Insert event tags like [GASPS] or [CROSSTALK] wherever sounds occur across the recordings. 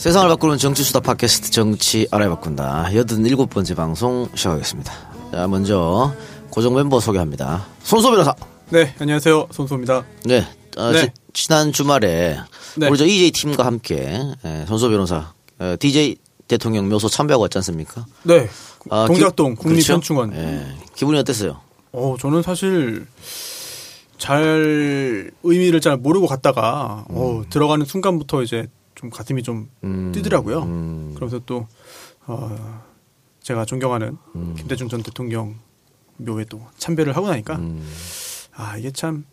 세상을 바꾸는 정치수다 팟캐스트 정치 알아바꾼다. 87번째 방송 시작하겠습니다. 자, 먼저 고정 멤버 소개합니다. 손소 변호사. 네, 안녕하세요. 손소입니다. 네. 어, 네. 지, 난 주말에 네. 우리 저 EJ 팀과 함께 예, 손소 변호사 어, DJ 대통령 묘소 참배하고 왔지 않습니까? 네. 아, 동작동 기- 국립현충원. 그렇죠? 예. 기분이 어땠어요? 어, 저는 사실 잘 의미를 잘 모르고 갔다가 어, 들어가는 순간부터 이제 좀 가슴이 좀 뛰더라고요. 그러면서 또 어, 제가 존경하는 김대중 전 대통령 묘에 또 참배를 하고 나니까 아 이게 참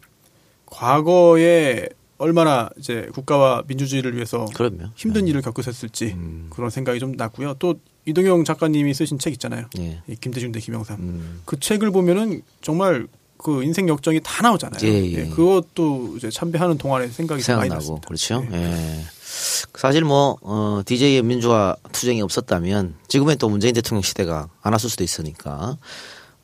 과거에 얼마나 이제 국가와 민주주의를 위해서 그럼요. 힘든 일을 겪으셨을지 그런 생각이 좀 났고요. 또 이동영 작가님이 쓰신 책 있잖아요. 예. 이 김대중 대 김영삼. 그 책을 보면은 정말 그 인생 역정이 다 나오잖아요. 예, 예. 그것도 이제 참배하는 동안에 생각이 좀 많이 생각나고 났습니다. 그렇죠. 예. 예. 사실 뭐 어, DJ의 민주화 투쟁이 없었다면 지금의 또 문재인 대통령 시대가 안 왔을 수도 있으니까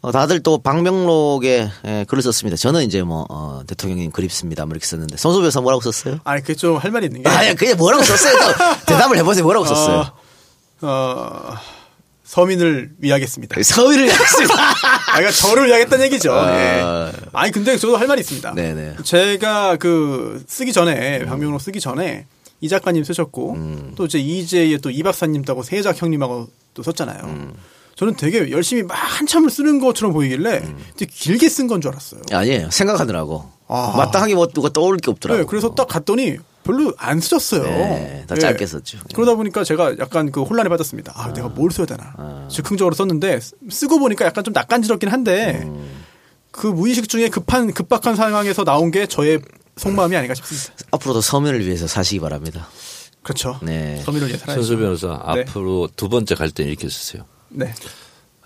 어, 다들 또 방명록에 예, 글을 썼습니다. 저는 이제 뭐 어, 대통령님 그립습니다. 뭐 이렇게 썼는데 손소배사 뭐라고 썼어요? 아니 그게 좀 할 말이 있는 게 아니 그냥 뭐라고 썼어요? 또 [LAUGHS] 대답을 해보세요. 뭐라고 썼어요? 어, 어, 서민을 위하겠습니다. [LAUGHS] 서위를 했습니다. 아, 그러니까 저를 위하겠다는 얘기죠. 아. 예. 아니 근데 저도 할 말이 있습니다. 네네. 제가 그 쓰기 전에 방명록 쓰기 전에 이 작가님 쓰셨고 음. 또 이제 이재의 또 이 박사님 따고 세작 형님하고 또 썼잖아요. 음. 저는 되게 열심히 막 한참을 쓰는 것처럼 보이길래 음. 되게 길게 쓴 건 줄 알았어요. 아니에요. 생각하느라고 아. 마땅하게 뭐 누가 떠오를 게 없더라고. 네, 그래서 딱 갔더니 별로 안 쓰셨어요. 네, 다 예. 짧게 썼죠. 그러다 보니까 제가 약간 그 혼란에 빠졌습니다. 아, 내가 뭘 써야 되나. 즉흥적으로 썼는데 쓰- 쓰고 보니까 약간 좀 낯간지럽긴 한데 음. 그 무의식 중에 급한 급박한 상황에서 나온 게 저의 속마음이 아닌가 싶습니다. 앞으로도 서민을 위해서 사시기 바랍니다. 그렇죠. 네. 서민을 위해 살아야죠. 손수 변호사 네. 앞으로 두 번째 갈 때는 이렇게 쓰세요. 네.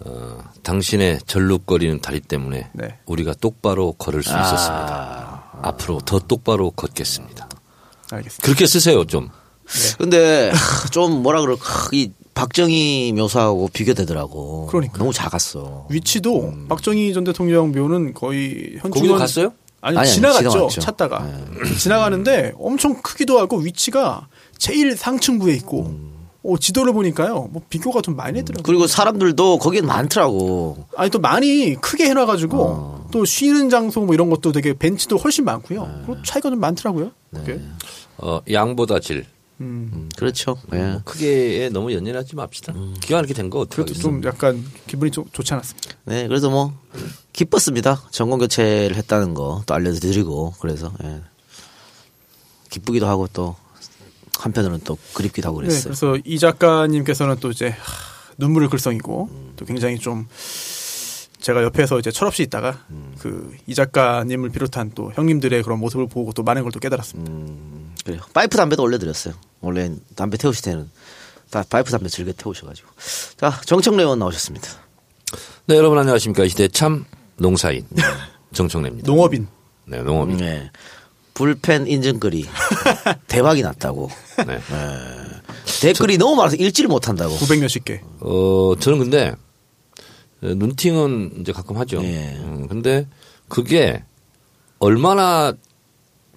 어, 당신의 절룩거리는 다리 때문에 네. 우리가 똑바로 걸을 수 있었습니다. 앞으로 더 똑바로 걷겠습니다. 알겠습니다. 그렇게 쓰세요 좀. 근데 좀 뭐라 그럴까 이 박정희 묘사하고 비교되더라고. 그러니까요. 너무 작았어. 위치도 박정희 전 대통령 묘는 거의 현충원 거기도 갔어요? 아니, 아니, 지나갔죠. 지나갔죠. 찾다가 [CLEARS THROAT] 지나가는데 엄청 크기도 하고 위치가 제일 상층부에 있고 어, 지도를 보니까요. 뭐 비교가 좀 많이 되더라고요. 그리고 사람들도 거기에 많더라고. 아니 또 많이 크게 해놔가지고 어. 또 쉬는 장소 뭐 이런 것도 되게 벤치도 훨씬 많고요. 네. 그리고 차이가 좀 많더라고요. 그게. 어, 양보다 질. 음. 그렇죠. 예. 크게에 너무 연연하지 맙시다. 기가 이렇게 된 거 어떻게 그것도 좀 약간 기분이 좀 좋지 않았습니다. 네, 그래서 뭐 기뻤습니다. 전공 교체를 했다는 거 또 알려드리고 그래서 예. 기쁘기도 하고 또 한편으로는 또 그립기도 하고 네, 그랬어요. 그래서 이 작가님께서는 또 이제 하, 눈물을 글썽이고 또 굉장히 좀 제가 옆에서 이제 철없이 있다가 그이 작가님을 비롯한 또 형님들의 그런 모습을 보고 또 많은 걸 또 깨달았습니다. 그래요. 파이프 담배도 올려드렸어요. 원래 담배 태우실 때는 다 파이프 담배 즐겨 태우셔가지고. 자, 정청래 의원 나오셨습니다. 네, 여러분 안녕하십니까. 이 시대 참 농사인 [LAUGHS] 정청래입니다. 농업인 네, 농업인. 네. 불펜 인증글이 [LAUGHS] 대박이 났다고. 네. 댓글이 너무 많아서 읽지를 못한다고. 900몇십 개. 어, 저는 근데 어, 눈팅은 이제 가끔 하죠. 예. 음, 근데 그게 얼마나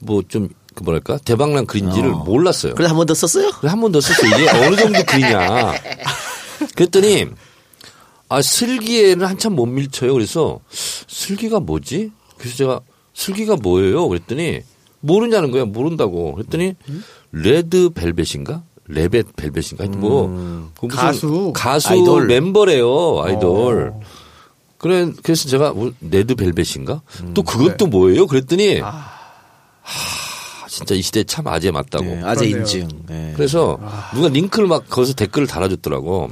뭐 좀 그 뭐랄까 대박난 글인지를 몰랐어요. 그래서 한번 더 썼어요? 그래 한 번 더 썼어요. 이게 어느 정도 글이냐. [LAUGHS] 그랬더니 아 슬기에는 한참 못 미쳐요. 그래서 슬기가 뭐지? 그래서 제가 슬기가 뭐예요? 그랬더니 모르냐는 거야. 모른다고. 그랬더니 레드 벨벳인가? 레벳 벨벳인가? 하여튼 뭐그 무슨 가수. 가수 아이돌. 멤버래요. 아이돌. 그래 그래서 제가 뭐 레드 벨벳인가? 또 그것도 뭐예요? 그랬더니 하, 진짜 이 시대 참 아재 맞다고. 네, 아재 그렇네요. 인증. 네. 그래서 누가 링크를 막 거기서 댓글을 달아줬더라고.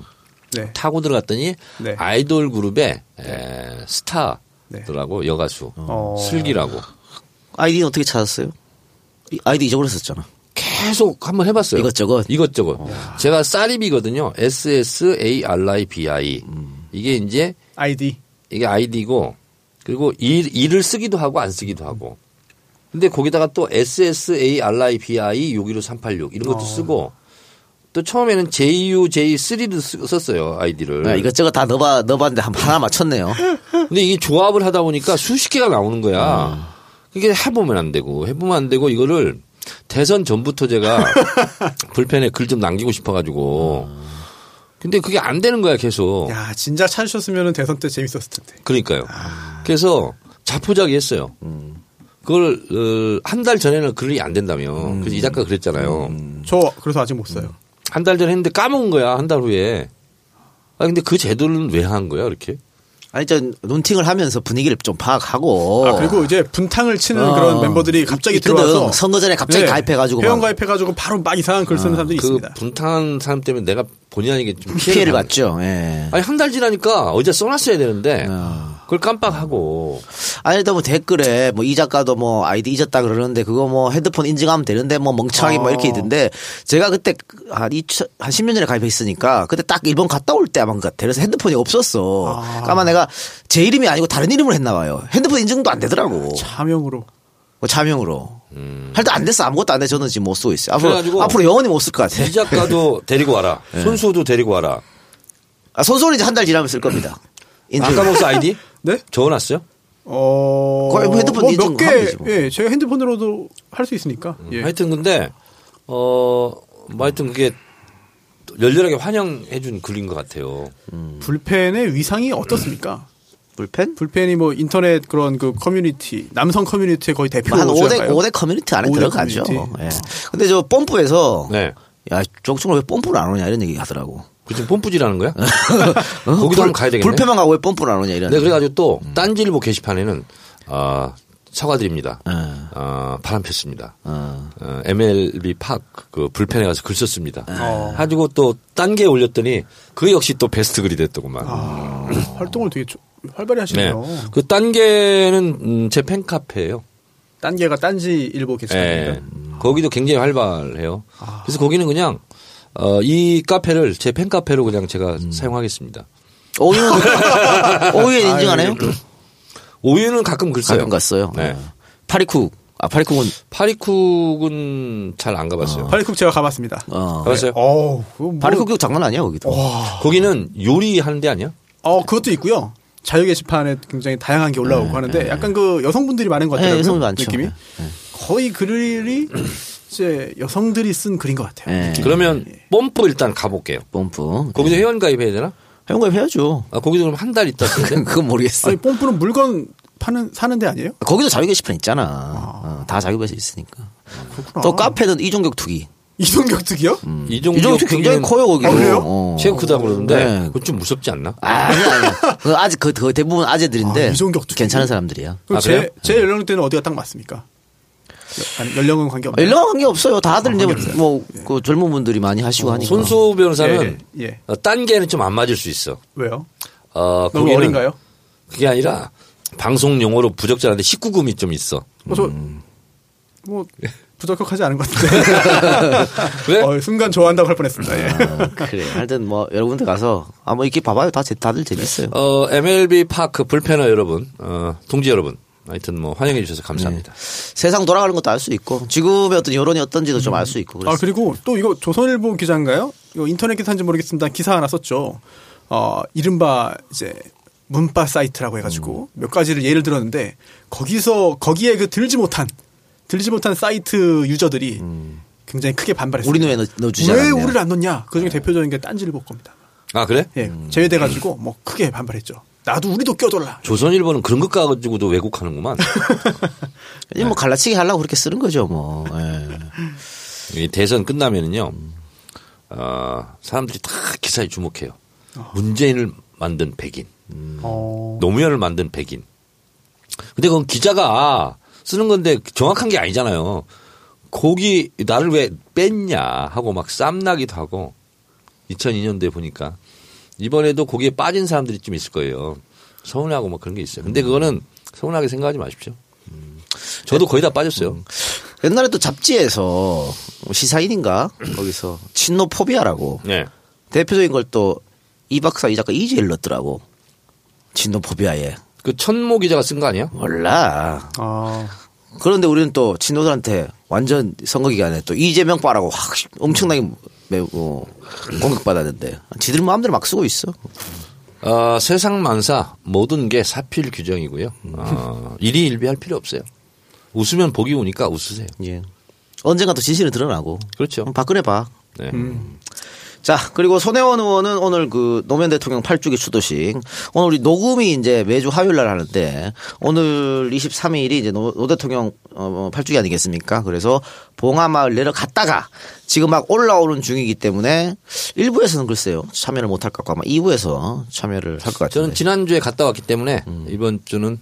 네. 타고 들어갔더니 네. 아이돌 그룹의 에, 스타더라고 여가수 어. 슬기라고 아이디는 어떻게 찾았어요? 이 아이디 잊어버렸었잖아. 계속 한번 해봤어요. 이것저것? 이것저것. 제가 쌀입이거든요. S S A R I B I 이게 이제 아이디. 이게 아이디고 그리고 이, 이를 쓰기도 하고 안 쓰기도 하고. 근데 거기다가 또 SSARIBI 615-386 이런 것도 쓰고 또 처음에는 JUJ3도 썼어요 아이디를. 네, 이것저것 다 넣어봐, 넣어봤는데 한- 하나 맞췄네요. 근데 이게 조합을 하다 보니까 수십 개가 나오는 거야. 이게 해보면 안 되고 해보면 안 되고 이거를 대선 전부터 제가 [LAUGHS] 불펜에 글 좀 남기고 싶어가지고. 근데 그게 안 되는 거야 계속. 야, 진작 찾으셨으면 대선 때 재밌었을 텐데. 그러니까요. 그래서 자포자기 했어요. 그걸 어, 한달 전에는 글이 안 된다며. 그래서 이 작가 가 그랬잖아요. 저 그래서 아직 못 써요. 한 달 전에 했는데 까먹은 거야 한 달 후에. 아 근데 그 제도는 왜 한 거야 이렇게? 아니 저 논팅을 하면서 분위기를 좀 파악하고 아, 그리고 이제 분탕을 치는 어. 그런 멤버들이 갑자기 있거든. 들어와서 선거 전에 갑자기 가입해가지고 회원 막. 가입해가지고 바로 막 이상한 글 쓰는 사람들이 그 있습니다. 분탕한 사람 때문에 내가 본의 아니게 좀 피해를, 피해를 받- 봤죠. 예. 아니 한 달 지나니까 어제 써놨어야 되는데 어. 그걸 깜빡하고 아니 또뭐 댓글에 뭐 이 작가도 뭐 아이디 잊었다 그러는데 그거 뭐 핸드폰 인증하면 되는데 뭐 멍청하게 뭐 이렇게 어. 있던데 제가 그때 한, 2000, 한 10년 전에 가입했으니까 그때 딱 일본 갔다 올 때 아마 그 같아. 그래서 핸드폰이 없었어. 아. 그러니까 아마 내가 제 이름이 아니고 다른 이름으로 했나 봐요. 핸드폰 인증도 안 되더라고. 차명으로. 뭐 자명으로. 할때 안 됐어. 아무것도 안 돼. 저는 지금 못 쓰고 있어요. 앞으로, 음. 앞으로 영원히 못 쓸 것 같아. 이 작가도 데리고 와라. 손수도 데리고 와라. 아, 손소리 이제 한 달 지나면 쓸 겁니다. 인증. 아까 목사 아이디 [LAUGHS] 네? 적어놨어요? 어. 거의 뭐 핸드폰 몇 인증하면 개, 뭐. 예, 제 핸드폰으로도 할 수 있으니까. 예. 하여튼 근데 어, 뭐 하여튼 그게 열렬하게 환영해준 글인 것 같아요. 불펜의 위상이 어떻습니까? [CLEARS THROAT] 불펜? 불펜이 뭐 인터넷 그런 그 커뮤니티, 남성 커뮤니티의 거의 대표 한 5대, 주자인가요? 5대 커뮤니티 안에 5대 들어가죠. 커뮤니티. 예. 근데 저 뽐뿌에서 네. 야, 정청래는 왜 뽐뿌를 안 오냐 이런 얘기 하더라고. 그 지금 뽐뿌질하는 거야? [LAUGHS] 어? 거기도 한번 가야 되겠네. 불펜만 가고 왜 뽐뿌를 안 오냐 이런. 네, 그래가지고 또 딴지일보 게시판에는 아 사과드립니다. 예. 아, 바람 폈습니다. 어. 어, MLB 파크 불펜에 가서 글 썼습니다. 어. 가지고 또 딴게 올렸더니 그 역시 또 베스트 글이 됐더구만. 아, 활동을 되게 조- 활발히 네. 하시네요. 그딴 게는 음, 제 팬카페예요. 딴개가 딴지 일보 게시판입니다. 예. 거기도 굉장히 활발해요. 아. 그래서 거기는 그냥 어, 이 카페를 제 팬카페로 그냥 제가 음. 사용하겠습니다. 오유는 [LAUGHS] 오유에 인증하네요. 오유는 가끔 글 써요. 가끔 갔어요. 네. 파리쿡. 아 파리쿡은 파리쿡은 잘 안 가봤어요. 파리쿡 제가 가봤습니다. 어. 가봤어요? 어우, 그거 뭐, 파리쿡 장난 아니야 거기도. 거기는 요리하는 데 아니야? 어, 그것도 있고요. 자유 게시판에 굉장히 다양한 게 올라오고 하는데 약간 그 여성분들이 많은 것 같아요. 네, 여성분 많죠. 느낌이. 네. 거의 글이 [CLEARS THROAT] 이제 여성들이 쓴 글인 것 같아요. 네. 그러면 뽐뿌 일단 가볼게요. 뽐뿌. 거기도 회원 가입해야 되나? 회원가입 해야죠. 아, 거기도 그럼 한 달 있다? [LAUGHS] 그건 모르겠어. 아니, 뽐뿌는 물건 파는, 사는 데 아니에요? 거기도 자유 게시판 있잖아. 어, 다 자유에서 있으니까. 또 카페는 이종격 투기. 이동격 특이요? 이종격 이종격 투기 굉장히 커요 거기도. 아, 그래요? 어. 체가 크다 그러는데 네. 그건 좀 무섭지 않나? 아니 아니. 그 아직 그, 그 대부분 아재들인데 아, 이종격 투기. 괜찮은 사람들이야. 아, 그래요? 제, 제 연령대는 어디가 딱 맞습니까? 연령은 관계 없나요? 연령 관계 없어요. 다들 아, 이제. 뭐그 젊은 분들이 많이 하시고 하니까. 손수 변호사는 예, 예. 어, 딴 게는 좀 안 맞을 수 있어. 왜요? 어, 너무 어린가요? 그게 아니라 방송 용어로 부적절한데 19금이 좀 있어. 어, 저, 뭐, 부적격하지 않은 것 같은데. [LAUGHS] 그래? 어, 순간 좋아한다고 할 뻔했습니다. 예. 아, 그래. 하여튼 뭐 여러분들 가서 한번 이렇게 봐봐요. 다 제- 다들 재밌어요. 어, MLB 파크 불패너 여러분, 어, 동지 여러분. 하여튼 뭐 환영해 주셔서 감사합니다. 세상 돌아가는 것도 알 수 있고 지금의 어떤 여론이 어떤지도 좀 알 수 있고. 아, 그래서 그리고 또 이거 조선일보 기자인가요? 이거 인터넷 기사인지 모르겠습니다. 기사 하나 썼죠. 어, 이른바 이제 문바 사이트라고 해가지고 음. 몇 가지를 예를 들었는데 거기서 거기에 그 들지 못한 들지 못한 사이트 유저들이 굉장히 크게 반발했어요. 음. 우리는 왜 넣- 넣어주지 왜 않았냐. 우리를 안 넣냐? 그 중에 대표적인 게 딴지일보 겁니다. 아, 그래? 예, 제외돼가지고 뭐 크게 반발했죠. 나도 우리도 껴달라. 조선일보는 그런 것 가지고도 왜곡하는구만. [LAUGHS] 이뭐 갈라치기 하려고 그렇게 쓰는 거죠. 뭐. 예. 이 대선 끝나면은요, 어, 사람들이 다 기사에 주목해요. 문재인을 만든 백인, 어, 노무현을 만든 백인. 근데 그건 기자가 쓰는 건데 정확한 게 아니잖아요. 거기 나를 왜 뺐냐 하고 막 쌈나기도 하고 2002년도에 보니까 이번에도 거기에 빠진 사람들이 좀 있을 거예요. 서운하고 막 그런 게 있어요. 근데 그거는 서운하게 생각하지 마십시오. 저도 거의 다 빠졌어요. 옛날에 또 잡지에서 시사인인가 거기서 친노포비아라고 네. 대표적인 걸 또 이 박사 이 작가 이재일 넣었더라고. 친노포비아에. 그 천모 기자가 쓴 거 아니야? 몰라. 아, 그런데 우리는 또 친노들한테 완전 선거 기간에 또 이재명 빠라고 확 엄청나게 매우 어, 공격받았는데 지들 마음대로 막 쓰고 있어. 어, 세상 만사 모든 게 사필 규정이고요. 어, 일희일비할 필요 없어요. 웃으면 복이 오니까 웃으세요. 예. 언젠가 또 진실은 드러나고. 그렇죠. 박근혜 봐. 네. 자, 그리고 손혜원 의원은 오늘 그 노무현 대통령 8주기 추도식 오늘 우리 녹음이 이제 매주 화요일 날 하는데 오늘 23일이 이제 노, 노 대통령 어 8주기 아니겠습니까? 그래서 봉하마을 내려갔다가 지금 막 올라오는 중이기 때문에 1부에서는 글쎄요. 참여를 못할 것 같고 아마 2부에서 참여를 할 것 같은데. 저는 지난주에 갔다 왔기 때문에 음. 이번 주는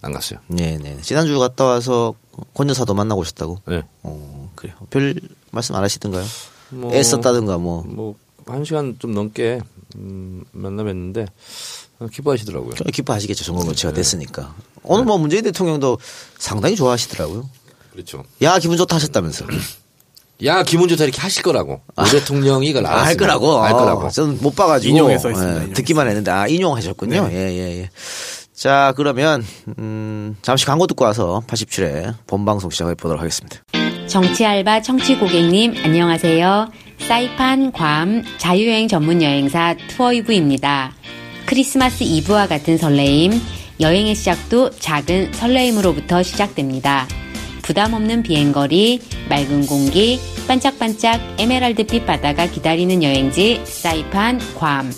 안 갔어요. 네, 네. 지난주 갔다 와서 권 여사도 만나고 오셨다고? 네. 어, 그래요. 별 말씀 안 하시던가요? 뭐- 애썼다든가 뭐. 뭐, 한 시간 좀 넘게, 음, 만나뵀는데, 어, 기뻐하시더라고요. 기뻐하시겠죠. 정권거치가 됐으니까. 오늘 뭐 문재인 대통령도 상당히 좋아하시더라고요. 그렇죠. 야, 기분 좋다 하셨다면서. 야, 기분 좋다 이렇게 하실 거라고. 오 대통령이 이걸 아, 할 알았으면 거라고. 할 거라고. 어, 저는 못 봐가지고. 인용해서 했습니다. 예, 인용해서. 듣기만 했는데, 아, 인용하셨군요. 예, 예, 예. 자, 그러면, 음, 잠시 광고 듣고 와서 87회 본 방송 시작해 보도록 하겠습니다. 정치 알바 청취 고객님 안녕하세요. 사이판 괌 자유여행 전문 여행사 투어이브입니다. 크리스마스 이브와 같은 설레임, 여행의 시작도 작은 설레임으로부터 시작됩니다. 부담 없는 비행거리, 맑은 공기, 반짝반짝 에메랄드빛 바다가 기다리는 여행지 사이판 괌.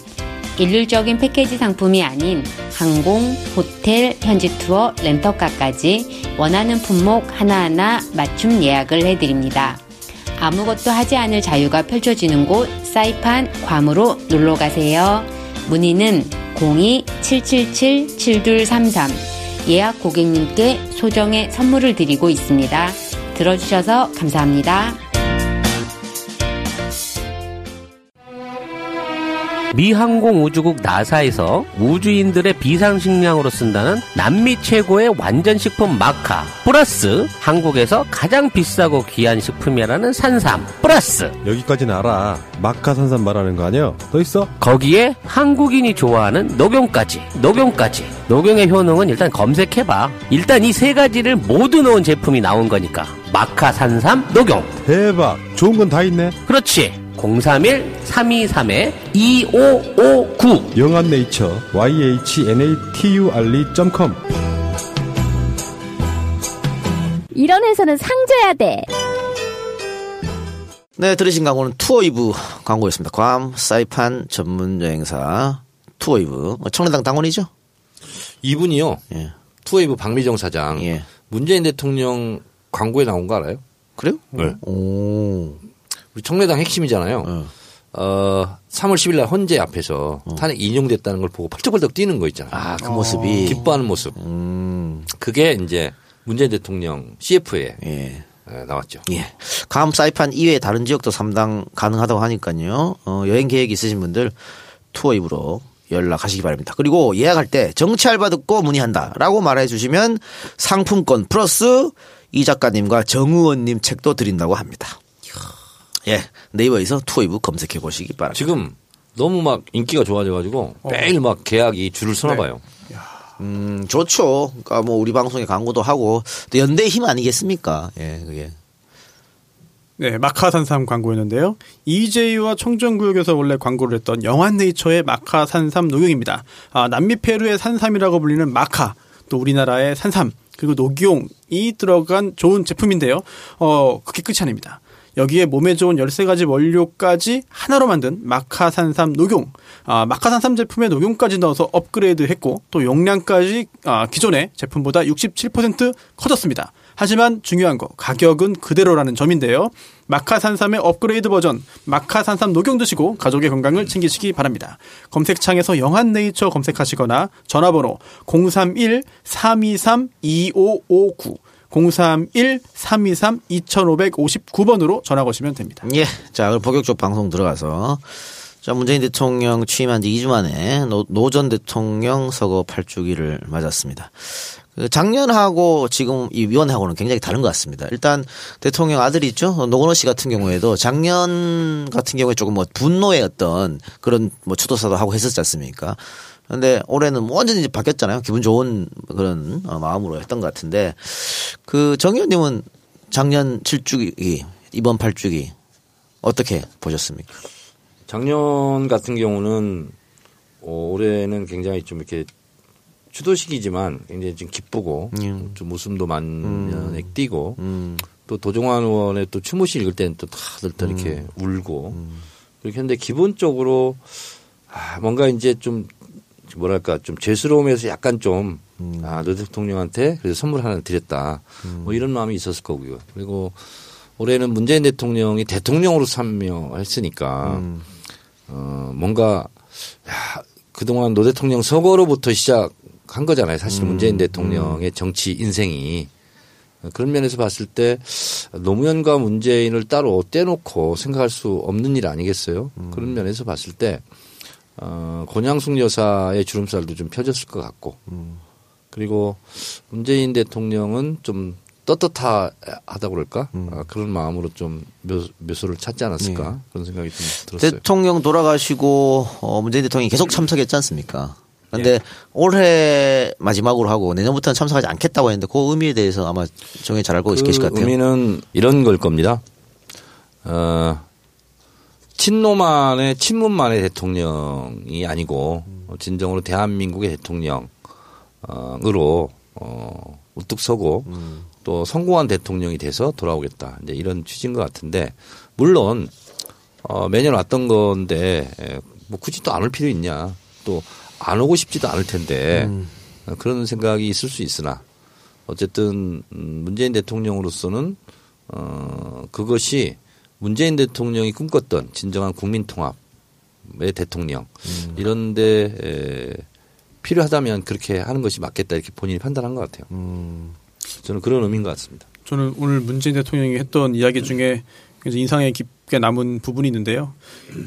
일률적인 패키지 상품이 아닌 항공, 호텔, 현지 투어, 렌터카까지 원하는 품목 하나하나 맞춤 예약을 해드립니다. 아무것도 하지 않을 자유가 펼쳐지는 곳 사이판 괌으로 놀러 가세요. 문의는 02-777-7233 예약 고객님께 소정의 선물을 드리고 있습니다. 들어주셔서 감사합니다. 미 항공우주국 나사에서 우주인들의 비상식량으로 쓴다는 남미 최고의 완전식품 마카 플러스 한국에서 가장 비싸고 귀한 식품이라는 산삼 플러스 여기까지는 알아. 마카 산삼 말하는 거 아니야? 더 있어? 거기에 한국인이 좋아하는 녹용까지 녹용까지 녹용의 효능은 일단 검색해봐 일단 이 세 가지를 모두 넣은 제품이 나온 거니까 마카 산삼 녹용 대박. 좋은 건 다 있네. 그렇지 031-323-2559 영한네이처 yhnature.com 이런 회사는 상줘야 돼. 네, 들으신 광고는 투어이브 광고였습니다. 괌 사이판 전문 여행사 투어이브. 어, 청래당 당원이죠? 이분이요. 예. 투어이브 박미정 사장. 예. 문재인 대통령 광고에 나온 거 알아요? 그래요? 네. 오. 우리 청래당 핵심이잖아요. 어. 어, 3월 10일 날 헌재 앞에서 탄핵 인용됐다는 걸 보고 펄쩍펄쩍 뛰는 거 있잖아요. 아, 그 모습이. 기뻐하는 모습. 음, 그게 이제 문재인 대통령 CF에 예. 나왔죠. 예. 괌 사이판 이외에 다른 지역도 상당 가능하다고 하니까요. 어, 여행 계획 있으신 분들 투어 입으로 연락하시기 바랍니다. 그리고 예약할 때 정치 알바 듣고 문의한다라고 말해 주시면 상품권 플러스 이 작가님과 정의원님 책도 드린다고 합니다. 예. 네이버에서 투어이브 검색해 보시기 바랍니다. 지금 너무 막 인기가 좋아져가지고 매일 막 계약이 줄을 서나 네. 봐요. 음, 좋죠. 그러니까 뭐 우리 방송에 광고도 하고 또 연대의 힘 아니겠습니까? 예, 그게. 네, 마카산삼 광고였는데요. EJ와 청정구역에서 원래 광고를 했던 영한네이처의 마카산삼 녹용입니다. 아, 남미 페루의 산삼이라고 불리는 마카, 또 우리나라의 산삼, 그리고 녹용이 들어간 좋은 제품인데요. 어, 그게 끝이 아닙니다. 여기에 몸에 좋은 13가지 원료까지 하나로 만든 마카산삼 녹용. 아, 마카산삼 제품에 녹용까지 넣어서 업그레이드 했고 또 용량까지 아, 기존의 제품보다 67% 커졌습니다. 하지만 중요한 거 가격은 그대로라는 점인데요. 마카산삼의 업그레이드 버전 마카산삼 녹용 드시고 가족의 건강을 챙기시기 바랍니다. 검색창에서 영한네이처 검색하시거나 전화번호 031-323-2559 031-323-2559번으로 전화 거시면 됩니다. 예. 자, 그럼 본격적 방송 들어가서 자, 문재인 대통령 취임한 지 2주 만에 노 전 대통령 서거 8주기를 맞았습니다. 그 작년하고 지금 이 위원회하고는 굉장히 다른 것 같습니다. 일단 대통령 아들이 있죠. 노건호 씨 같은 경우에도 작년 같은 경우에 조금 뭐 분노의 어떤 그런 뭐 추도사도 하고 했었지 않습니까? 근데 올해는 뭐 완전히 이제 바뀌었잖아요. 기분 좋은 그런 어, 마음으로 했던 것 같은데 그 정 의원님은 작년 7주기 이번 8주기 어떻게 보셨습니까? 작년 같은 경우는 어, 올해는 굉장히 좀 이렇게 추도식이지만 굉장히 좀 기쁘고 음. 좀 웃음도 만연에 띄고 또 도종환 의원의 또 추모식 읽을 때는 또 다들 또 이렇게 울고 그렇게 했는데 기본적으로 아, 뭔가 이제 좀 뭐랄까 좀 죄스러움에서 약간 좀 아, 노 대통령한테 그래서 선물 하나 드렸다. 뭐 이런 마음이 있었을 거고요. 그리고 올해는 문재인 대통령이 대통령으로 참여했으니까 어, 뭔가 야, 그동안 노 대통령 서거로부터 시작한 거잖아요. 사실 문재인 대통령의 정치 인생이. 그런 면에서 봤을 때 노무현과 문재인을 따로 떼놓고 생각할 수 없는 일 아니겠어요? 그런 면에서 봤을 때 어, 권양숙 여사의 주름살도 좀 펴졌을 것 같고 그리고 문재인 대통령은 좀 떳떳하다 그럴까 아, 그런 마음으로 좀 묘, 묘소를 찾지 않았을까 그런 생각이 좀 들었어요. 대통령 돌아가시고 어, 문재인 대통령이 계속 참석했지 않습니까? 근데 올해 마지막으로 하고 내년부터는 참석하지 않겠다고 했는데 그 의미에 대해서 아마 정혜 잘 알고 계실 것 같아요. 의미는 이런 걸 겁니다. 어, 친노만의 친문만의 대통령이 아니고 어, 진정으로 대한민국의 대통령으로 어, 우뚝 서고 또 성공한 대통령이 돼서 돌아오겠다. 이제 이런 취지인 것 같은데 물론 어, 매년 왔던 건데 에, 뭐 굳이 또 안 올 필요 있냐. 또 안 오고 싶지도 않을 텐데 어, 그런 생각이 있을 수 있으나 어쨌든 음, 문재인 대통령으로서는 어 그것이 문재인 대통령이 꿈꿨던 진정한 국민 통합의 대통령 이런데 에, 필요하다면 그렇게 하는 것이 맞겠다 이렇게 본인이 판단한 것 같아요. 저는 그런 의미인 것 같습니다. 저는 오늘 문재인 대통령이 했던 이야기 중에 인상에 깊게 남은 부분이 있는데요.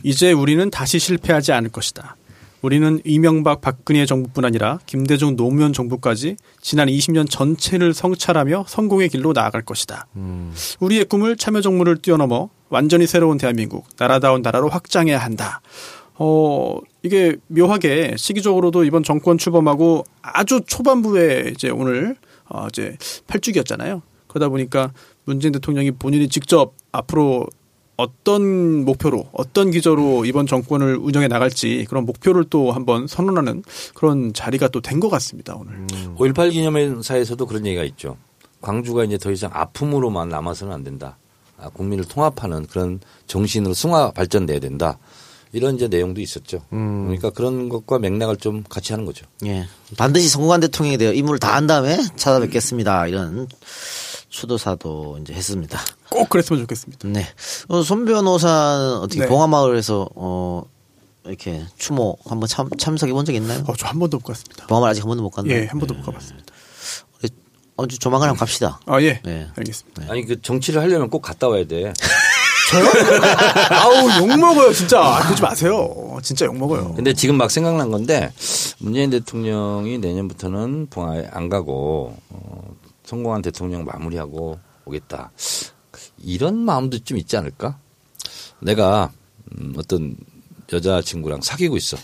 이제 우리는 다시 실패하지 않을 것이다. 우리는 이명박 박근혜 정부뿐 아니라 김대중 노무현 정부까지 지난 20년 전체를 성찰하며 성공의 길로 나아갈 것이다. 우리의 꿈을 참여정부를 뛰어넘어 완전히 새로운 대한민국, 나라다운 나라로 확장해야 한다. 어, 이게 묘하게 시기적으로도 이번 정권 출범하고 아주 초반부에 이제 오늘 어, 이제 8주기였잖아요. 그러다 보니까 문재인 대통령이 본인이 직접 앞으로 어떤 목표로 어떤 기조로 이번 정권을 운영해 나갈지 그런 목표를 또 한번 선언하는 그런 자리가 또 된 것 같습니다 오늘. 5.18 기념회사에서도 그런 얘기가 있죠. 광주가 이제 더 이상 아픔으로만 남아서는 안 된다. 아, 국민을 통합하는 그런 정신으로 승화 발전돼야 된다. 이런 이제 내용도 있었죠. 그러니까 그런 것과 맥락을 좀 같이 하는 거죠. 예. 반드시 성공한 대통령에 대해 임무를 다 한 다음에 찾아뵙겠습니다. 이런 추도사도 이제 했습니다. 꼭 그랬으면 좋겠습니다. 네. 어, 손 변호사는 어떻게 네. 봉화마을에서 어 이렇게 추모 한번 참, 참석해 본 적 있나요? 어, 저 한 번도 못 갔습니다. 봉화마을 아직 한 번도 못 갔나요? 예, 한 번도 못 가봤습니다. 우리 언제 조만간 한번 갑시다. 아 예, 네. 알겠습니다. 아니 그 정치를 하려면 꼭 갔다 와야 돼. [LAUGHS] 아우 욕 먹어요 진짜. 아, 그러지 마세요. 진짜 욕 먹어요. 근데 지금 막 생각난 건데 문재인 대통령이 내년부터는 봉화에 안 가고 어, 성공한 대통령 마무리하고 오겠다. 이런 마음도 좀 있지 않을까? 내가 음, 어떤 여자 친구랑 사귀고 있어.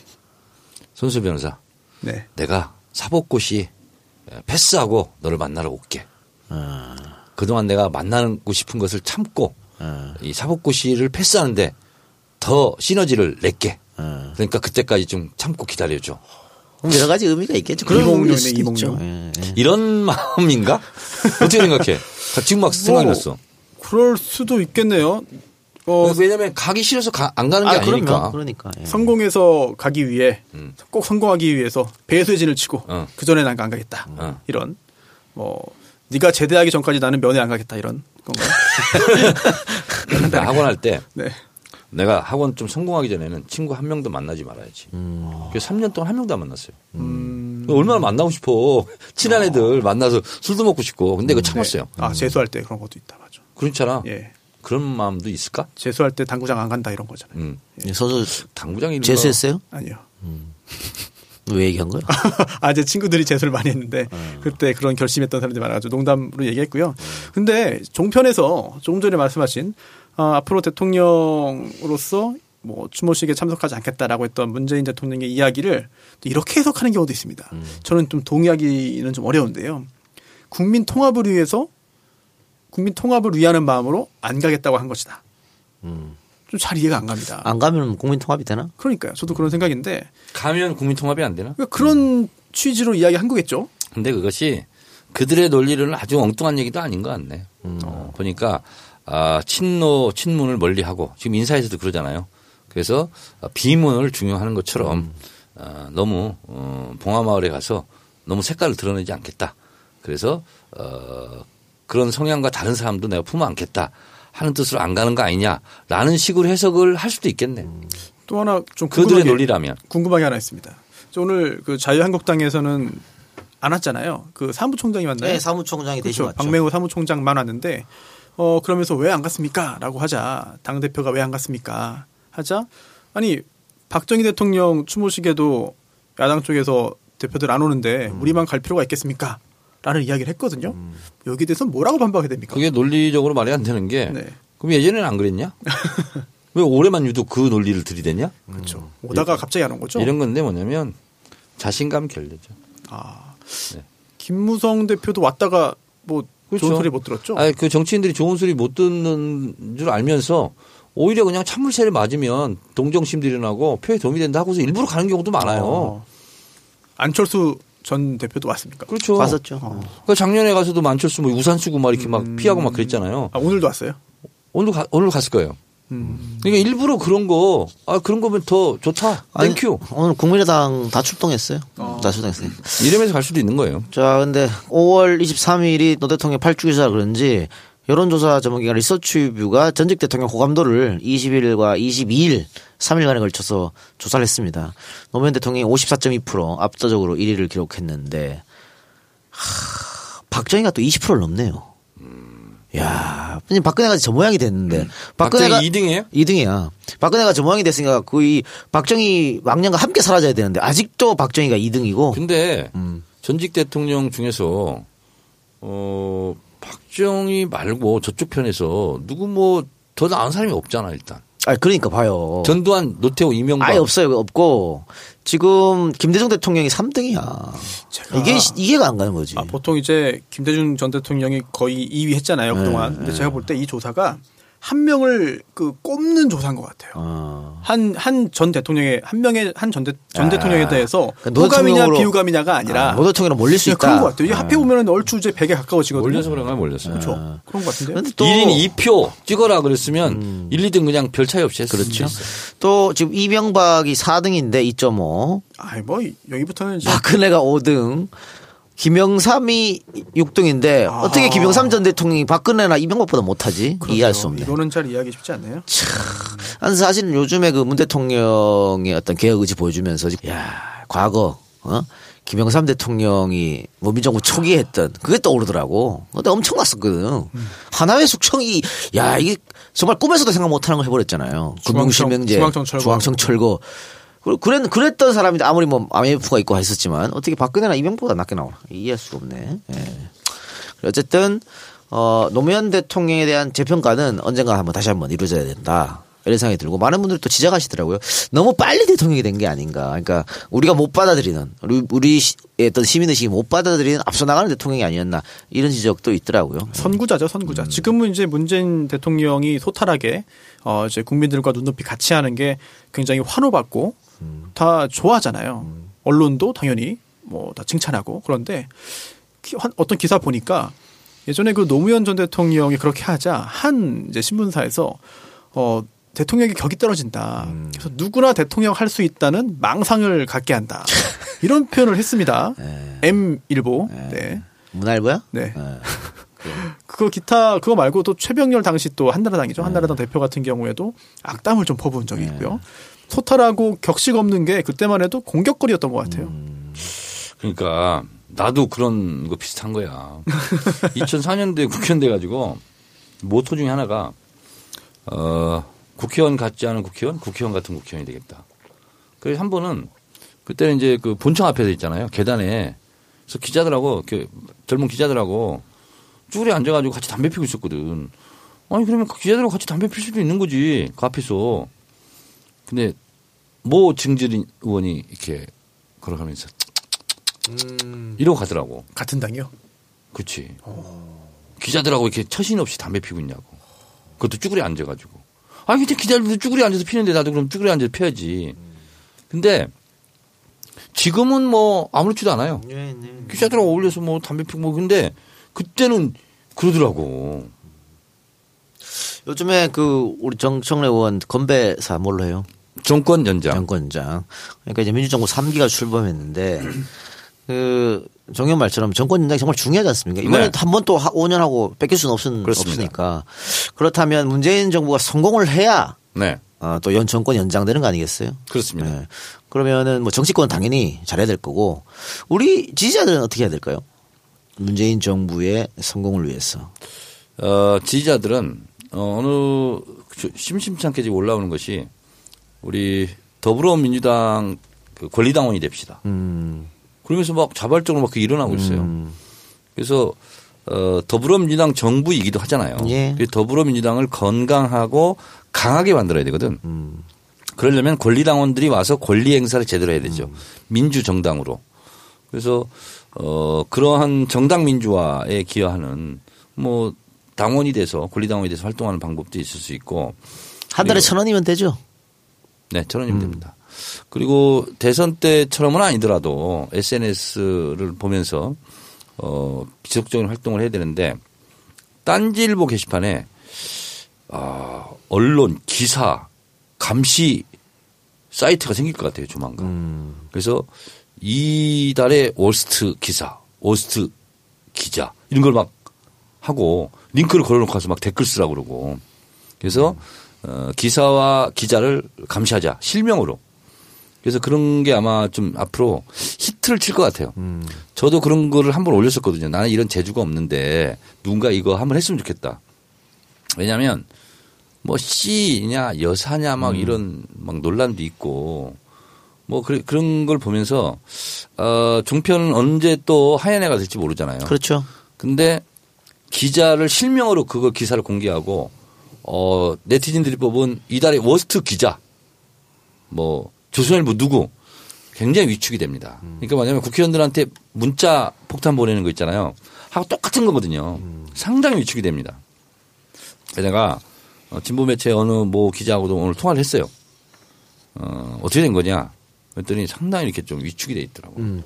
손수 변호사. 네. 내가 사법고시 패스하고 너를 만나러 올게. 그동안 내가 만나고 싶은 것을 참고 이 사법고시를 패스하는데 더 시너지를 낼게. 그러니까 그때까지 좀 참고 기다려줘. 여러 가지 의미가 있겠죠. 그런 이몽룡이네. 이몽룡. 예, 예. 이런 [LAUGHS] 마음인가? 어떻게 생각해? 지금 막 생각이 뭐, 났어. 그럴 수도 있겠네요. 어, 왜냐면 가기 싫어서 가- 안 가는 게 아, 아, 니니까. 그러니까. 예. 성공해서 가기 위해 꼭 성공하기 위해서 배수진을 치고 어. 그 전에 난 안 가겠다. 어. 이런 뭐 네가 제대하기 전까지 나는 면회 안 가겠다 이런 건가요? [LAUGHS] 나 학원 할때 [LAUGHS] 네. 내가 학원 좀 성공하기 전에는 친구 한 명도 만나지 말아야지. 그래서 3년 동안 한 명도 안 만났어요. 음. 얼마나 만나고 싶어. [LAUGHS] 친한 애들 만나서 술도 먹고 싶고. 근데 이거 참았어요. 아 재수할 때 그런 것도 있다 맞아. 그렇잖아. 예. 그런 마음도 있을까? 재수할 때 당구장 안 간다 이런 거잖아요. 음. 예, 선수 당구장 이런 재수했어요? 아니요. 왜 얘기한 거야? [LAUGHS] 아, 제 친구들이 재수를 많이 했는데 그때 그런 결심했던 사람들이 많아가지고 농담으로 얘기했고요. 근데 종편에서 조금 전에 말씀하신 아, 앞으로 대통령으로서 뭐 추모식에 참석하지 않겠다라고 했던 문재인 대통령의 이야기를 또 이렇게 해석하는 경우도 있습니다. 저는 좀 동의하기는 좀 어려운데요. 국민 통합을 위해서 국민 통합을 위하는 마음으로 안 가겠다고 한 것이다. 좀잘 이해가 안 갑니다. 안 가면 국민 통합이 되나? 그러니까요. 저도 그런 생각인데 가면 국민 통합이 안 되나? 그러니까 그런 취지로 이야기한 거겠죠. 근데 그것이 그들의 논리를 아주 엉뚱한 얘기도 아닌 것 같네. 음. 어, 보니까 아, 친노 친문을 멀리하고 지금 인사에서도 그러잖아요. 그래서 비문을 중요하는 것처럼 음. 어, 너무 어, 봉화마을에 가서 너무 색깔을 드러내지 않겠다. 그래서 어, 그런 성향과 다른 사람도 내가 품어 안겠다 하는 뜻으로 안 가는 거 아니냐라는 식으로 해석을 할 수도 있겠네. 또 하나 좀 그들의 논리라면. 궁금한 게 하나 있습니다. 저 오늘 그 자유한국당에서는 안 왔잖아요. 그 사무총장이 왔나요? 네, 사무총장이 대신 그렇죠. 왔죠. 박맹호 사무총장만 왔는데 어 그러면서 왜 안 갔습니까?라고 하자 당 대표가 왜 안 갔습니까? 하자 아니 박정희 대통령 추모식에도 야당 쪽에서 대표들 안 오는데 음. 우리만 갈 필요가 있겠습니까? 라는 이야기를 했거든요. 여기 에 대해서 뭐라고 반박해야 됩니까? 그게 논리적으로 말이 안 되는 게 네. 그럼 예전에는 안 그랬냐? [LAUGHS] 왜 올해만 유독 그 논리를 들이대냐? 그렇죠. 오다가 갑자기 안온 거죠. 이런 건데 뭐냐면 자신감 결례죠. 아, 네. 김무성 대표도 왔다가 뭐 그렇죠. 좋은 소리 못 들었죠. 아니, 그 정치인들이 좋은 소리 못 듣는 줄 알면서 오히려 그냥 찬물세례를 맞으면 동정심도 일어나고 표에 도움이 된다 하고서 일부러 가는 경우도 많아요. 어. 안철수 전 대표도 왔습니까? 그렇죠. 갔었죠. 그 작년에 가서도 만철수 뭐 우산 쓰고 막 이렇게 막 피하고 막 그랬잖아요. 아, 오늘도 왔어요. 오늘 가, 오늘 갔을 거예요. 음. 그러니까 일부러 그런 거, 아, 그런 거면 더 좋다. 아니, 땡큐. 오늘 국민의당 다 출동했어요. 어. 다 출동했어요. 이러면서 갈 수도 있는 거예요. 자, 근데 5월 23일이 노 대통령 8주기사 그런지 여론조사 전문기관 리서치뷰가 전직 대통령 호감도를 21일과 22일 3일간에 걸쳐서 조사를 했습니다. 노무현 대통령이 54.2% 압도적으로 1위를 기록했는데 하, 박정희가 또 20%를 넘네요. 야, 아니, 박근혜가 저 모양이 됐는데 박근혜가 박정희 2등이에요? 2등이야. 박근혜가 저 모양이 됐으니까 거의 박정희 왕년과 함께 사라져야 되는데 아직도 박정희가 2등이고 근데 음. 전직 대통령 중에서 어 박정희 말고 저쪽 편에서 누구 뭐 더 나은 사람이 없잖아 일단. 아 그러니까 봐요. 전두환, 노태우, 이명박. 아예 없어요. 없고 지금 김대중 대통령이 3등이야. 제가- 이게 시- 이해가 안 가는 거지. 아, 보통 이제 김대중 전 대통령이 거의 2위 했잖아요, 네, 그동안. 근데 제가 볼 때 이 조사가 한 명을 그 꼽는 조사인 것 같아요. 어. 한한 전 대통령의 한 명의 한전전 아. 대통령에 대해서 그러니까 노 호감이냐 비호감이냐가 아니라 아, 노 대통령으로 몰릴 수 그냥 있다. 그런 것 같아요. 이게 아. 합해 보면 얼추 이제 100에 가까워지거든요. 몰려서 그런 가 몰렸어요. 그렇죠. 그런 것 또 1인 2표 찍어라 그랬으면 1, 2등 그냥 별 차이 없이 했을 그렇죠. 또 지금 이명박이 4등인데 2.5. 아이 뭐 여기부터는 이제 박근혜가 5등. 김영삼이 6등인데 아. 어떻게 김영삼 전 대통령이 박근혜나 이명박보다 못하지? 그렇죠. 이해할 수 없네. 이거는 잘 이해하기 쉽지 않네요. 난 사실 요즘에 그 문 대통령의 어떤 개혁 의지 보여주면서 야 과거 어 김영삼 대통령이 뭐 민정부 초기에 했던 그게 떠오르더라고. 그때 엄청났었거든. 하나의 숙청이 야 이게 정말 꿈에서도 생각 못하는 걸 해버렸잖아요. 금융실명제, 중앙청 철거. 중앙청 철거. 그랬, 그랬던 사람인데 아무리 뭐 IMF가 있고 했었지만 어떻게 박근혜나 이명보다 낮게 나오나 이해할 수가 없네. 예. 어쨌든 어, 노무현 대통령에 대한 재평가는 언젠가 한번 다시 한번 이루어져야 된다. 이런 생각이 들고 많은 분들이 또 지적하시더라고요. 너무 빨리 대통령이 된 게 아닌가. 그러니까 우리가 못 받아들이는 우리 우리 시- 어떤 시민의식이 못 받아들이는 앞서 나가는 대통령이 아니었나 이런 지적도 있더라고요. 선구자죠, 선구자. 지금은 이제 문재인 대통령이 소탈하게 어 이제 국민들과 눈높이 같이 하는 게 굉장히 환호받고 다 좋아하잖아요. 언론도 당연히 뭐 다 칭찬하고 그런데 기- 한- 어떤 기사 보니까 예전에 그 노무현 전 대통령이 그렇게 하자 한 이제 신문사에서 어 대통령이 격이 떨어진다. 그래서 누구나 대통령 할 수 있다는 망상을 갖게 한다. 이런 [LAUGHS] 표현을 했습니다. M 일보. 네. 문화일보야? 네. 예. [LAUGHS] 그거 기타 그거 말고 또 최병렬 당시 또 한나라당이죠. 한나라당 대표 같은 경우에도 악담을 좀 퍼부은 적이 있고요. 소탈하고 격식 없는 게 그때만 해도 공격거리였던 것 같아요. 그러니까 나도 그런 거 비슷한 거야. [LAUGHS] 2004년도에 국회의원 돼가지고 모토 중에 하나가 어 국회의원 같지 않은 국회의원, 국회의원 같은 국회의원이 되겠다. 그래서 한 번은 그때는 이제 그 본청 앞에서 있잖아요. 계단에 그래서 기자들하고 이렇게 젊은 기자들하고 쭈그리 앉아가지고 같이 담배 피고 있었거든. 아니 그러면 그 기자들하고 같이 담배 필 수도 있는 거지 그 앞에서. 근데 모 증진 의원이 이렇게 걸어가면서 이러고 가더라고. 같은 당이요. 그렇지. 기자들하고 이렇게 처신 없이 담배 피고 있냐고. 그것도 쭈그리 앉아가지고. 아, 근데 기자들도 쭈그리 앉아서 피는데 나도 그럼 쭈그리 앉아서 피야지. 근데 지금은 뭐 아무렇지도 않아요. 네, 네. 기자들하고 어울려서 뭐 담배 피고 뭐 근데 그때는 그러더라고. 요즘에 그 우리 정청래 의원 건배사 뭘로 해요? 정권 연장. 정권장. 그러니까 이제 민주정부 3기가 출범했는데 [CLEARS THROAT] 그 정현 말처럼 정권 연장이 정말 중요하지 않습니까? 이번에 네. 한번 또 5년 하고 뺏길 수는 없, 그렇습니다. 없으니까 그렇다면 문재인 정부가 성공을 해야 네. 어, 또 연 정권 연장되는 거 아니겠어요? 그렇습니다. 네. 그러면은 뭐 정치권 은 당연히 잘해야 될 거고 우리 지지자들은 어떻게 해야 될까요? 문재인 정부의 성공을 위해서. 어, 지지자들은 어, 어느 저- 심심찮게 지금 올라오는 것이 우리 더불어민주당 그 권리당원이 됩시다. 음. 그러면서 막 자발적으로 막 그 일어나고 있어요. 그래서 어, 더불어민주당 정부이기도 하잖아요. 예. 그래서 더불어민주당을 건강하고 강하게 만들어야 되거든. 음. 그러려면 권리당원들이 와서 권리 행사를 제대로 해야 되죠. 민주정당으로. 그래서 어 그러한 정당 민주화에 기여하는 뭐 당원이 돼서 권리당원이 돼서 활동하는 방법도 있을 수 있고 한 달에 천 원이면 되죠. 네, 천 원이면 됩니다. 그리고 대선 때처럼은 아니더라도 SNS를 보면서 어, 지속적인 활동을 해야 되는데 딴지일보 게시판에 아, 언론, 기사, 감시 사이트가 생길 것 같아요, 조만간. 그래서 이달의 월스트 기사, 월스트 기자 이런 걸 막 하고 링크를 걸어놓고 와서 막 댓글 쓰라고 그러고 그래서 어, 기사와 기자를 감시하자 실명으로 그래서 그런 게 아마 좀 앞으로 히트를 칠 것 같아요. 저도 그런 거를 한번 올렸었거든요. 나는 이런 재주가 없는데 누군가 이거 한번 했으면 좋겠다. 왜냐하면 뭐 씨냐 여사냐 막 이런 막 논란도 있고 뭐 그래, 그런 걸 보면서 어 종편은 언제 또 하얀 해가 될지 모르잖아요. 그렇죠. 근데 기자를 실명으로 그거 기사를 공개하고 어 네티즌들이 뽑은 이달의 워스트 기자 뭐 조선일보 누구 굉장히 위축이 됩니다. 그러니까 뭐냐면 국회의원들한테 문자 폭탄 보내는 거 있잖아요. 하고 똑같은 거거든요. 상당히 위축이 됩니다. 내가 어, 진보 매체 어느 모 기자하고도 오늘 통화를 했어요. 어, 어떻게 된 거냐? 그랬더니 상당히 이렇게 좀 위축이 돼 있더라고요.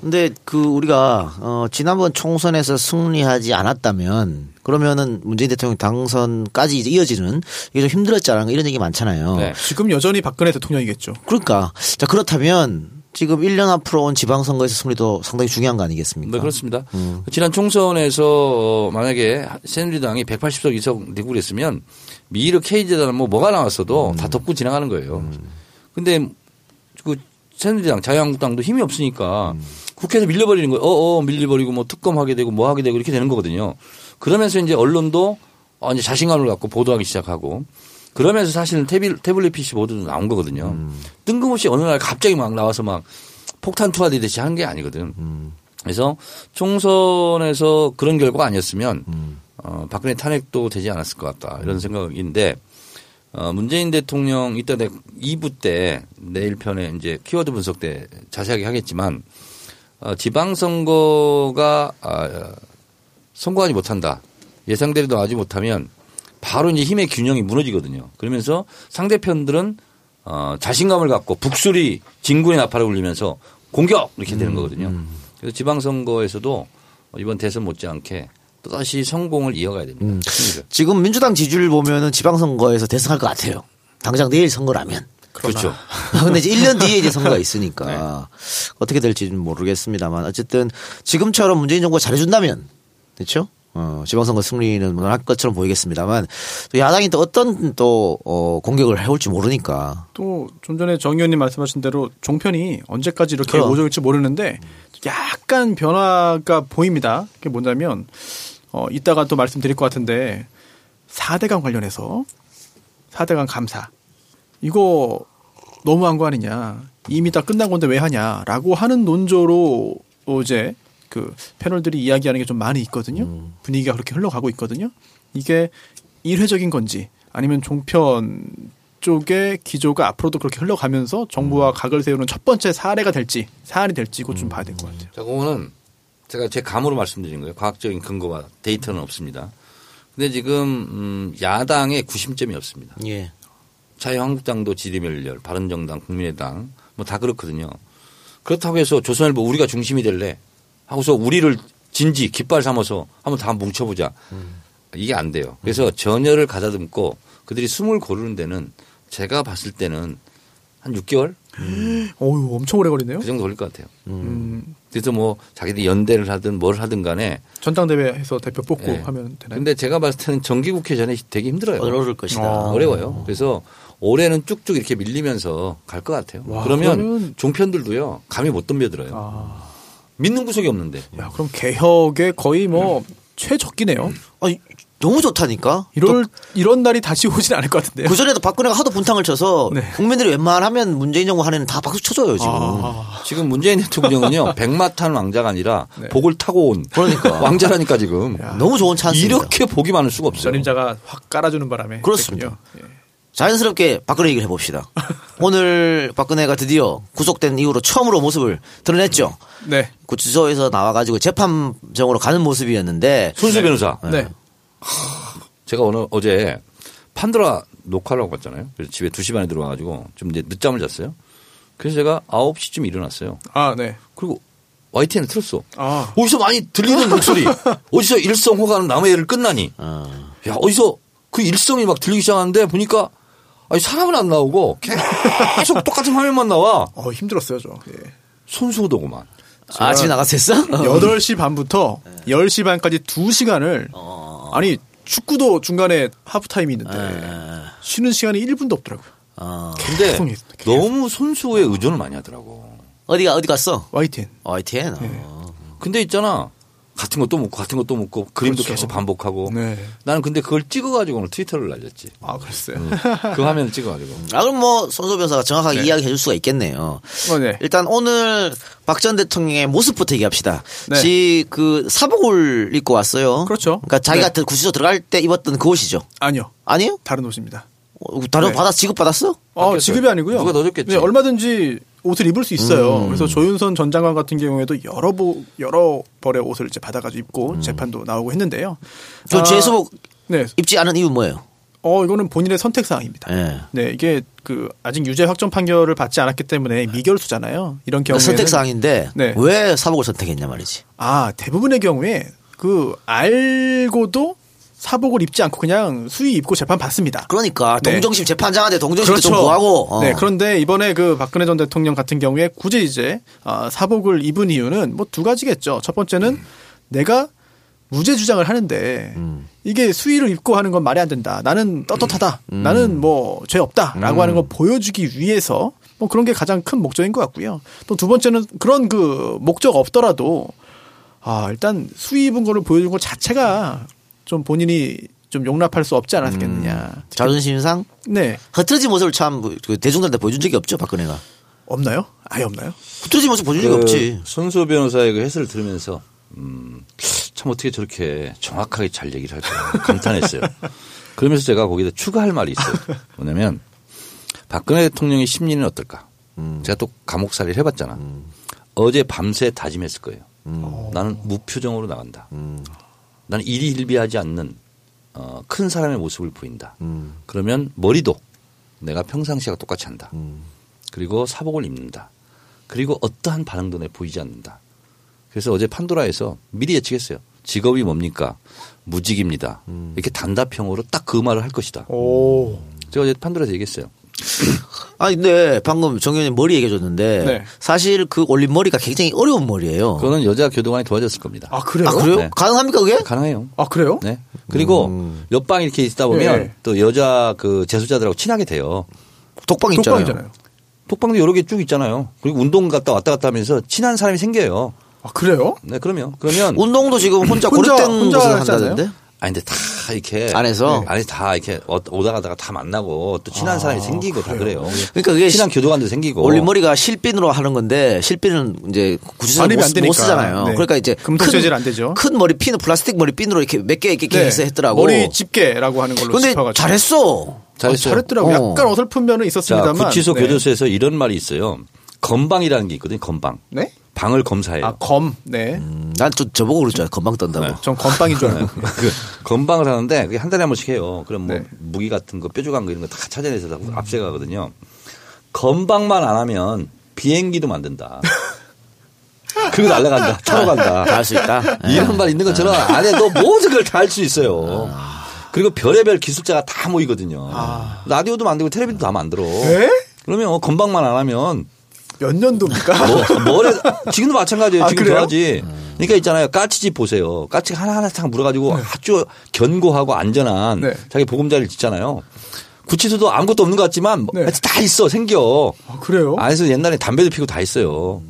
근데 그 우리가 어 지난번 총선에서 승리하지 않았다면 그러면은 문재인 대통령 당선까지 이제 이어지는 이게 좀 힘들었지 않은가 이런 얘기 많잖아요. 네. 지금 여전히 박근혜 대통령이겠죠. 그러니까 자 그렇다면 지금 1년 앞으로 온 지방선거에서 승리도 상당히 중요한 거 아니겠습니까? 네, 그렇습니다. 지난 총선에서 어, 만약에 새누리당이 180석 이석 내고 그랬으면 미르 K재단 뭐 뭐가 나왔어도 다 덮고 지나가는 거예요. 근데 그 새누리당 자유한국당도 힘이 없으니까 국회에서 밀려버리는 거예요. 어, 어, 밀려버리고 뭐 특검하게 되고 뭐 하게 되고 이렇게 되는 거거든요. 그러면서 이제 언론도 어, 이제 자신감을 갖고 보도하기 시작하고 그러면서 사실은 태블, 태블릿 PC 보도도 나온 거거든요. 뜬금없이 어느 날 갑자기 막 나와서 막 폭탄 투하되듯이 한 게 아니거든. 그래서 총선에서 그런 결과가 아니었으면 어, 박근혜 탄핵도 되지 않았을 것 같다 이런 생각인데 어, 문재인 대통령 이따 내 2부 때 내일 편에 이제 키워드 분석 때 자세하게 하겠지만 어, 지방선거가 아, 선거하지 못한다 예상대로도 하지 못하면 바로 이제 힘의 균형이 무너지거든요. 그러면서 상대편들은 어, 자신감을 갖고 북소리 진군의 나팔을 울리면서 공격 이렇게 되는 거거든요. 그래서 지방선거에서도 이번 대선 못지않게 또다시 성공을 이어가야 됩니다. 승리를. 지금 민주당 지지율 보면은 지방선거에서 대승할 것 같아요. 당장 내일 선거라면. 그렇죠. [LAUGHS] 근데 이제 1년 뒤에 이제 선거가 [LAUGHS] 있으니까 어떻게 될지는 모르겠습니다만 어쨌든 지금처럼 문재인 정부가 잘해준다면 그렇죠? 어, 지방선거 승리는 무난할 것처럼 보이겠습니다만 또 야당이 또 어떤 또 어, 공격을 해올지 모르니까 또 좀 전에 정 의원님 말씀하신 대로 종편이 언제까지 이렇게 그럼. 오져올지 모르는데 약간 변화가 보입니다. 그게 뭐냐면 어 이따가 또 말씀드릴 것 같은데 4대강 관련해서 4대강 감사 이거 너무한 거 아니냐 이미 다 끝난 건데 왜 하냐라고 하는 논조로 어제 그 패널들이 이야기하는 게 좀 많이 있거든요. 분위기가 그렇게 흘러가고 있거든요. 이게 일회적인 건지 아니면 종편 쪽의 기조가 앞으로도 그렇게 흘러가면서 정부와 각을 세우는 첫 번째 사례가 될지 사안이 될지 이거 좀 봐야 될 것 같아요. 자, 그거는 제가 제 감으로 말씀드린 거예요. 과학적인 근거와 데이터는 없습니다. 근데 지금 음, 야당의 구심점이 없습니다. 예. 자유한국당도 지리멸렬, 바른정당, 국민의당 뭐 다 그렇거든요. 그렇다고 해서 조선일보 우리가 중심이 될래 하고서 우리를 진지 깃발 삼아서 한번 다 뭉쳐보자. 이게 안 돼요. 그래서 전열을 가다듬고 그들이 숨을 고르는 데는 제가 봤을 때는 한 6개월 어유 엄청 오래 걸리네요. 그 정도 걸릴 것 같아요. 음, 그래서 뭐 자기들이 연대를 하든 뭘 하든 간에 전당대회에서 대표 뽑고 네. 하면 되나요? 근데 제가 봤을 때는 정기국회 전에 되게 힘들어요. 어려울 것이다. 어. 어려워요. 그래서 올해는 쭉쭉 이렇게 밀리면서 갈 것 같아요. 와, 그러면 그러면- 종편들도요 감이 못 덤벼들어요. 아, 믿는 구석이 없는데. 야 그럼 개혁의 거의 뭐 최적기네요. 아니, 너무 좋다니까. 이럴 이런 날이 다시 오진 않을 것 같은데요. 그 전에도 박근혜가 하도 분탕을 쳐서 네. 국민들이 웬만하면 문재인 정부 한해는 다 박수 쳐줘요 지금. 아, 지금 문재인 대통령은요 [LAUGHS] 백마 탄 왕자가 아니라 네. 복을 타고 온 그러니까. [LAUGHS] 왕자라니까 지금 너무 좋은 찬스입니다. 이렇게 복이 많을 수가 없어요. 전임자가 확 깔아주는 바람에 그렇습니다. 예. 자연스럽게 박근혜 얘기를 해봅시다. [LAUGHS] 오늘 박근혜가 드디어 구속된 이후로 처음으로 모습을 드러냈죠. 네, 구치소에서 나와가지고 재판정으로 가는 모습이었는데 손수 변호사. 네. 제가 오늘 어제 판도라 녹화를 하고 갔잖아요. 그래서 집에 2시 반에 들어와가지고 좀 이제 늦잠을 잤어요. 그래서 제가 9시쯤 일어났어요. 아, 네. 그리고 YTN을 틀었어. 아, 어디서 많이 들리는 목소리. [LAUGHS] 어디서 일성 호가는 남의 애를 끝나니. 야, 어디서 그 일성이 막 들리기 시작하는데 보니까 아니, 사람은 안 나오고 계속 똑같은 화면만 나와. 어, 힘들었어요, 저. 예. 손수호도구만. 아, 집에 나갔었어? 8시 반부터 10시 반까지 2시간을 아니 축구도 중간에 하프타임이 있는데 쉬는 시간이 1분도 없더라고요. 어. 근데 계속 있- 계속. 너무 손수호에 의존을 많이 하더라고. 어디가 어디 갔어? YTN. YTN. 네. 어. 근데 있잖아. 같은 것도 묻고 같은 것도 묻고 그림도 그렇죠. 계속 반복하고. 네. 나는 근데 그걸 찍어가지고 오늘 트위터를 날렸지. 아, 그랬어요. 그 화면을 찍어가지고. 아 그럼 뭐 손소 변호사가 정확하게 이야기해 줄 수가 있겠네요. 어, 네. 일단 오늘 박 전 대통령의 모습부터 얘기합시다. 네. 지그 사복을 입고 왔어요. 그렇죠. 그러니까 자기가 네. 구치소 들어갈 때 입었던 그 옷이죠. 아니요. 아니에요? 다른 옷입니다. 어, 다른 네. 받아 지급 받았어? 어, 바뀌었어요. 지급이 아니고요. 누가 넣어줬겠지. 네, 얼마든지 옷을 입을 수 있어요. 그래서 조윤선 전 장관 같은 경우에도 여러 보, 여러 벌의 옷을 이제 받아가지고 입고 재판도 나오고 했는데요. 저 아, 재수복 네. 입지 않은 이유 뭐예요? 어, 이거는 본인의 선택 사항입니다. 예. 네, 이게 그 아직 유죄 확정 판결을 받지 않았기 때문에 미결수잖아요. 이런 경우에 선택 사항인데 네. 왜 사복을 선택했냐 말이지. 아 대부분의 경우에 그 알고도 사복을 입지 않고 그냥 수의 입고 재판 받습니다. 그러니까 네. 동정심 재판장한테 동정심도 좀 구하고. 어. 네, 그런데 이번에 그 박근혜 전 대통령 같은 경우에 굳이 이제 아, 사복을 입은 이유는 뭐 두 가지겠죠. 첫 번째는 내가 무죄 주장을 하는데 음. 이게 수의를 입고 하는 건 말이 안 된다. 나는 떳떳하다. 음. 나는 뭐 죄 없다라고 하는 걸 보여주기 위해서 뭐 그런 게 가장 큰 목적인 것 같고요. 또 두 번째는 그런 그 목적 없더라도 아 일단 수의 입은 거를 보여준 것 자체가 좀 본인이 좀 용납할 수 없지 않았겠느냐. 음. 자존심상 네 흐트러진 모습을 참그 대중들한테 보여준 적이 없죠 박근혜가. 없나요? 아예 없나요? 흐트러진 모습 보여준 적이 없지. 손수 변호사의 그 해설을 들으면서 음, 참 어떻게 저렇게 정확하게 잘 얘기를 할까 감탄했어요. [LAUGHS] 그러면서 제가 거기다 추가할 말이 있어요. 뭐냐면 박근혜 대통령의 심리는 어떨까? 제가 또 감옥살이를 해봤잖아. 어제 밤새 다짐했을 거예요. 나는 무표정으로 나간다. 나는 일희일비하지 않는 어, 큰 사람의 모습을 보인다. 그러면 머리도 내가 평상시와 똑같이 한다. 그리고 사복을 입는다. 그리고 어떠한 반응도 내 보이지 않는다. 그래서 어제 판도라에서 미리 예측했어요. 직업이 뭡니까? 무직입니다. 이렇게 단답형으로 딱 그 말을 할 것이다. 오. 제가 어제 판도라에서 얘기했어요. 아 근데 방금 정 의원님 머리 얘기해 줬는데 네. 사실 그 올린 머리가 굉장히 어려운 머리예요. 그거는 여자 교도관이 도와줬을 겁니다. 아 그래요? 아 그래요? 네. 가능합니까 그게? 가능해요. 아 그래요? 네. 그리고 옆방에 이렇게 있다 보면 네. 또 여자 그 재소자들하고 친하게 돼요. 독방 있잖아요. 독방이잖아요. 독방도 여러 개 쭉 있잖아요. 그리고 운동 갔다 왔다 갔다 하면서 친한 사람이 생겨요. 아 그래요? 네, 그러면 그러면 운동도 지금 혼자 혼자- 고립된 혼자 않아요? 한다던데? 아니 근데 다 이렇게 안에서? 안에 다 이렇게 어- 오다 가다가 다 만나고 또 친한 사람이 생기고 다 그래요. 그러니까 그게 친한 시- 교도관도 생기고 올린 머리가 실핀으로 하는 건데 실핀은 이제 구치소에 반입이 못. 못 쓰잖아요. 네. 그러니까 이제 금속 재질 안 되죠. 큰 머리 핀 플라스틱 머리 핀으로 이렇게 몇 개 이렇게 네. 해서 했더라고. 머리 집게라고 하는 걸로 근데 짚어가지고. 잘했어. 잘했어요. 아, 잘했더라고요. 어. 약간 어설픈 면은 자, 있었습니다만. 구치소 네. 교도소에서 이런 말이 있어요. 건방이라는 게 있거든요. 건방. 네? 방을 검사해요. 아 검. 네. 음, 난좀 저보고 그럴 줄 알아. 건방 떤다고. 전 건빵인 줄 알고. 그 건방을 하는데 그게 한 달에 한 번씩 해요. 그럼 뭐 네. 무기 같은 거 뾰족한 거 이런 거 다 찾아내서 다 앞세 가거든요. 건방만 안 하면 비행기도 만든다. [LAUGHS] 그리고 날아간다. 타러 간다. 다 할 수 있다. 예. 이런 말 있는 것처럼 안에 너 모든 걸 다 할 수 있어요. 그리고 별의별 기술자가 다 모이거든요. 라디오도 만들고 텔레비전도 다 만들어. 네? 그러면 건방만 안 하면 몇 년도입니까? 뭐, 뭐래, 지금도 마찬가지예요. 아, 지금도 그래요? 하지. 그러니까 있잖아요. 까치집 보세요. 까치가 하나하나 딱 물어가지고 아주 견고하고 안전한 네. 자기 보금자리를 짓잖아요. 구치소도 아무것도 없는 것 같지만 뭐 네. 다 있어. 생겨. 아, 그래요? 안에서 옛날에 담배도 피고 다 있어요.